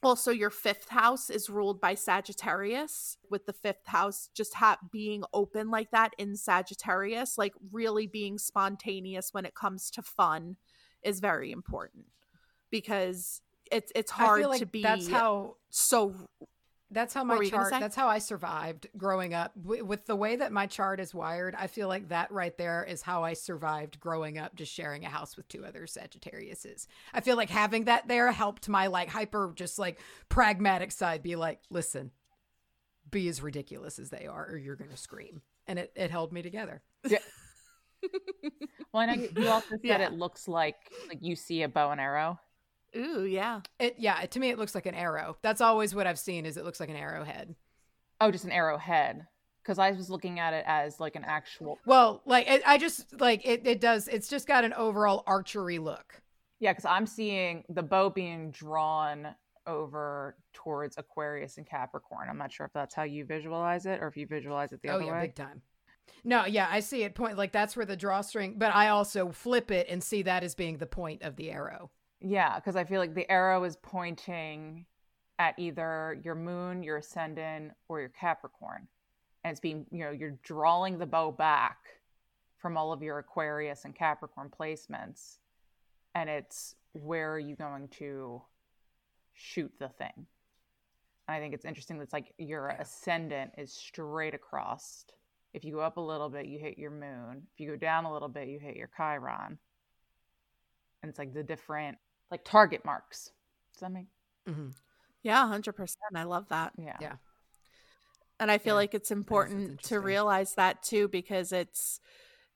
Also your fifth house is ruled by sagittarius with the fifth house just ha- being open like that in sagittarius like really being spontaneous when it comes to fun is very important because it's it's I hard feel like to be that's how so That's how my were you gonna chart. That's how I survived growing up. W- with the way that my chart is wired, I feel like that right there is how I survived growing up, just sharing a house with two other Sagittariuses. I feel like having that there helped my like hyper, just like pragmatic side be like, listen, be as ridiculous as they are, or you're gonna scream, and it it held me together. Yeah. Well, I know you, you also said Yeah. it looks like like you see a bow and arrow. Ooh yeah It yeah, to me it looks like an arrow. That's always what I've seen. Is it looks like an arrowhead. Oh, just an arrowhead. Because I was looking at it as like an actual. Well, like it, I just like it. It does. It's just got an overall archery look. Yeah, because I'm seeing the bow being drawn over towards Aquarius and Capricorn. I'm not sure if that's how you visualize it or if you visualize it the oh other yeah, way. big time. No, yeah, I see it point like that's where the drawstring, but I also flip it and see that as being the point of the arrow. Yeah, because I feel like the arrow is pointing at either your moon, your ascendant, or your Capricorn. And it's being, you know, you're drawing the bow back from all of your Aquarius and Capricorn placements. And it's where are you going to shoot the thing? And I think it's interesting that's like your ascendant is straight across. If you go up a little bit, you hit your moon. If you go down a little bit, you hit your Chiron. And it's like the different like target marks. Does that make Mm-hmm. yeah 100% i love that yeah. Yeah. and i feel Yeah, like it's important to realize that too because it's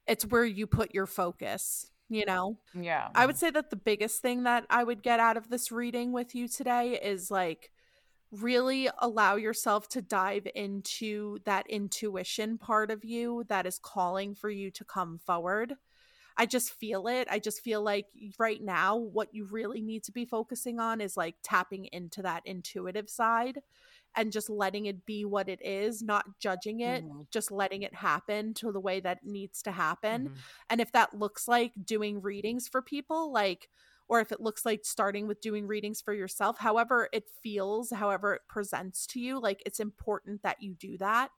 it's where you put your focus you know Yeah. i would say that the biggest thing that i would get out of this reading with you today is like really allow yourself to dive into that intuition part of you that is calling for you to come forward I just feel it. I just feel like right now, what you really need to be focusing on is like tapping into that intuitive side and just letting it be what it is, not judging it, Mhm. just letting it happen to the way that needs to happen. Mhm. And if that looks like doing readings for people, like, or if it looks like starting with doing readings for yourself, however it feels, however it presents to you, like it's important that you do that.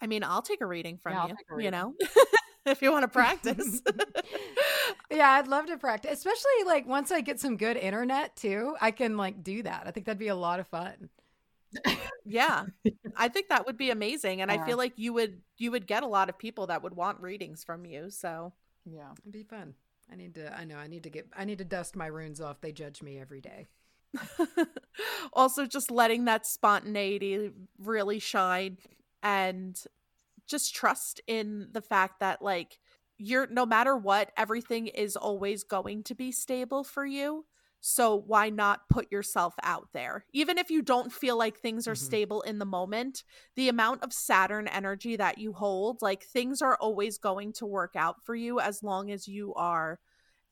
I mean, I'll take a reading from Yeah, you, a you know, if you want to practice. yeah, I'd love to practice, especially like once I get some good internet too. I can like do that. I think that'd be a lot of fun. yeah. I think that would be amazing. And I feel like you would you would get a lot of people that would want readings from you. So Yeah. It'd be fun. I need to. I know. I need to get. I need to dust my runes off. They judge me every day. also just letting that spontaneity really shine and just trust in the fact that like you're no matter what everything is always going to be stable for you so why not put yourself out there even if you don't feel like things are Mhm. stable in the moment the amount of saturn energy that you hold like things are always going to work out for you as long as you are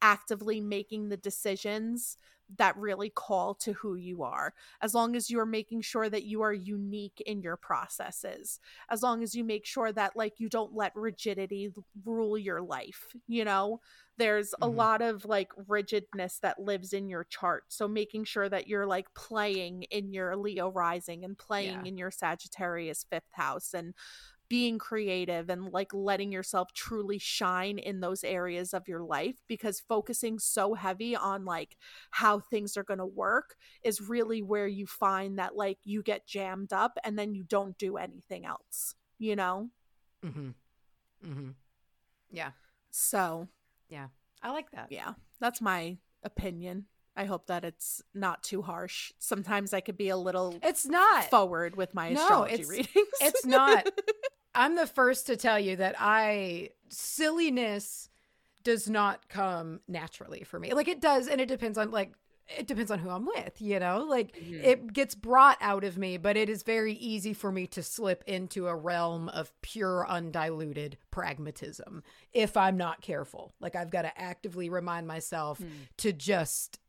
actively making the decisions that really call to who you are. As long as you're making sure that you are unique in your processes. As long as you make sure that like you don't let rigidity rule your life, you know? There's a Mhm. lot of like rigidness that lives in your chart. So making sure that you're like playing in your Leo rising and playing Yeah. in your Sagittarius fifth house and being creative and like letting yourself truly shine in those areas of your life because focusing so heavy on like how things are going to work is really where you find that like you get jammed up and then you don't do anything else, you know? Mm-hmm. Mm-hmm. Yeah. So, yeah. I like that. yeah, that's my opinion. I hope that it's not too harsh. Sometimes I could be a little It's not. forward with my No, astrology it's- readings. it's not. I'm the first to tell you that I silliness does not come naturally for me. Like it does, and it depends on like it depends on who I'm with, you know? Like Mhm. it gets brought out of me, but it is very easy for me to slip into a realm of pure undiluted pragmatism if I'm not careful. Like I've got to actively remind myself Hmm. to just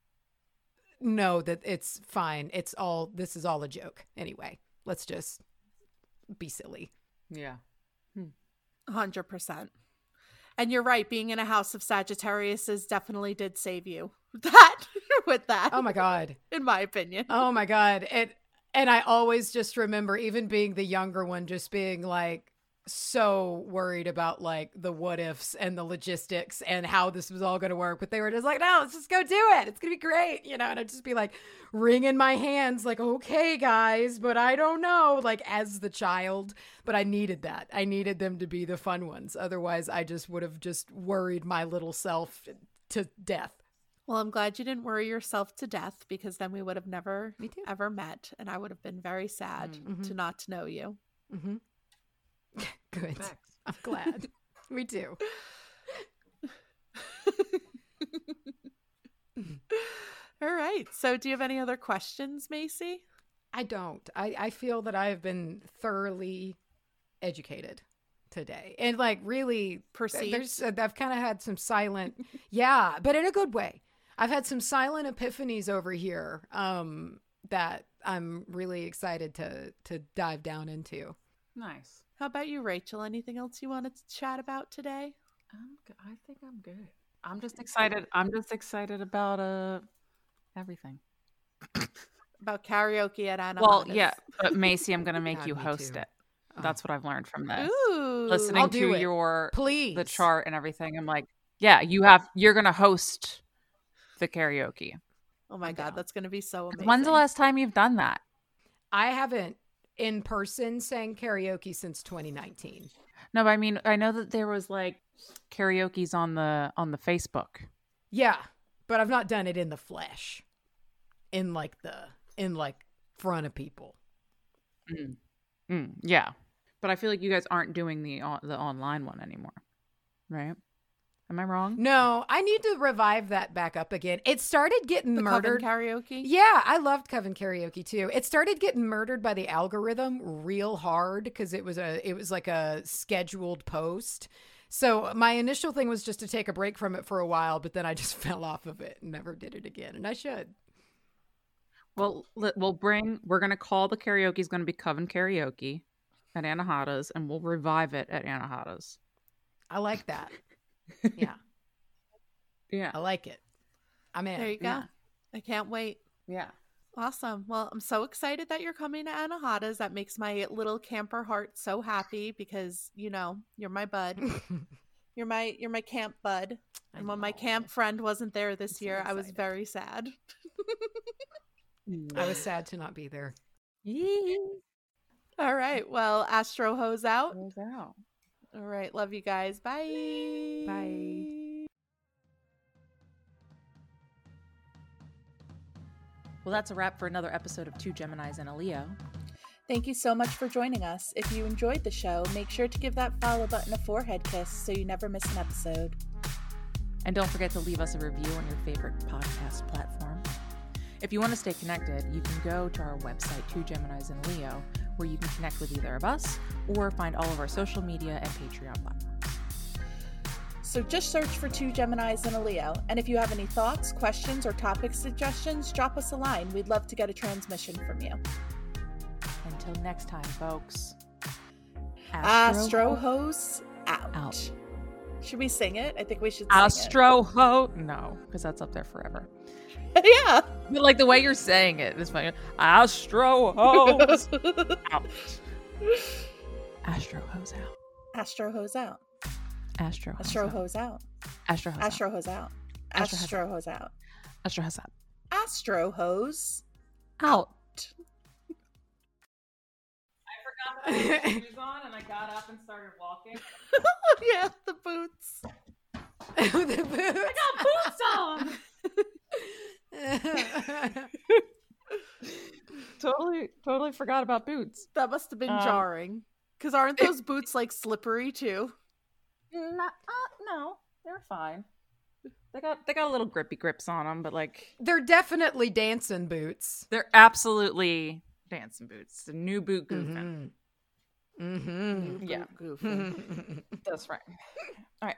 know that it's fine. It's all this is all a joke. Anyway, let's just be silly. Yeah. Hmm. 100%. And you're right, being in a house of Sagittariuses definitely did save you. That with that, Oh my god. in my opinion. Oh my god. It and I always just remember even being the younger one just being like so worried about like the what ifs and the logistics and how this was all going to work but they were just like no let's just go do it it's going to be great you know and I'd just be like wringing my hands like okay guys but I don't know like as the child but I needed that I needed them to be the fun ones otherwise I just would have just worried my little self to death Well, I'm glad you didn't worry yourself to death because then we would have never Me too. ever met and I would have been very sad Mhm. to not know you. mhm good Facts. I'm glad we do. All right. So, do you have any other questions, Macy? I don't. I, I feel that I have been thoroughly educated today. And like really Perceived? there's uh, I've kind of had some silent yeah, but in a good way. I've had some silent epiphanies over here um that I'm really excited to to dive down into. Nice. How about you, Rachel? Anything else you wanted to chat about today? I'm good. I think I'm good. I'm just excited. I'm just excited about uh everything. About karaoke at Anna. Well, yeah, but Macy, I'm gonna make God, you host too. it. Oh. That's what I've learned from this. Ooh. Listening I'll to it. your Please. the chart and everything, I'm like, yeah, you have. You're gonna host the karaoke. Oh my I'm god, down. that's gonna be so amazing. When's the last time you've done that? I haven't in person sang karaoke since 2019. No, but I mean, I know that there was like karaoke's on the on the Facebook. Yeah, but I've not done it in the flesh. In like the in like front of people. Mm, yeah, but I feel like you guys aren't doing the on, the online one anymore, right? Am I wrong? No, I need to revive that back up again. It started getting the Coven murdered. karaoke? yeah, I loved Coven karaoke too. It started getting murdered by the algorithm real hard because it was a it was like a scheduled post. So my initial thing was just to take a break from it for a while, but then I just fell off of it and never did it again. And I should. Well, we'll bring. We're gonna call the karaoke is gonna be Coven Karaoke at Anahata's, and we'll revive it at Anahata's. I like that. Yeah, Yeah, I like it. I'm in. There you go. Yeah. I can't wait. yeah. Awesome. Well, I'm so excited that you're coming to Anahata's. That makes my little camper heart so happy because you know you're my bud. You're my you're my camp bud. And when my camp friend wasn't there this I'm so year, I was very sad. I was sad to not be there. All right. Well, Astro hose out. Goes out. All right. Love you guys. Bye. Bye. Well, that's a wrap for another episode of Two Geminis and a Leo. Thank you so much for joining us. If you enjoyed the show, make sure to give that follow button a forehead kiss so you never miss an episode. And don't forget to leave us a review on your favorite podcast platform. If you want to stay connected, you can go to our website, Two Geminis and Leo, where you can connect with either of us or find all of our social media and Patreon platforms. so just search for two Geminis and a Leo. And if you have any thoughts, questions, or topic suggestions, drop us a line. We'd love to get a transmission from you. Until next time, folks. Astro Hose out. out. Should we sing it? I think we should sing Astro Ho. No, because that's up there forever. It. yeah. But like the way you're saying it, it is funny. Astro Hose out. Astro Hose out. Astro Hose out. Astro Hose Astro. Hose out. Astro Hose out. Astro Hose out. Astro Hose out. Astro Hose out. Astro Hose out. Astro Hose Out. I forgot shoes on and I got up and started walking. yeah, the boots. the boots. I got boots on. totally, totally forgot about boots. That must have been Um, jarring. Because aren't those boots like slippery too? Not, uh, no, they're fine. They got they got a little grippy grips on them, but like They're definitely dancing boots. they're absolutely dancing boots. The new boot goofing. Mm-hmm. New Yeah. boot goofing. That's right. All right.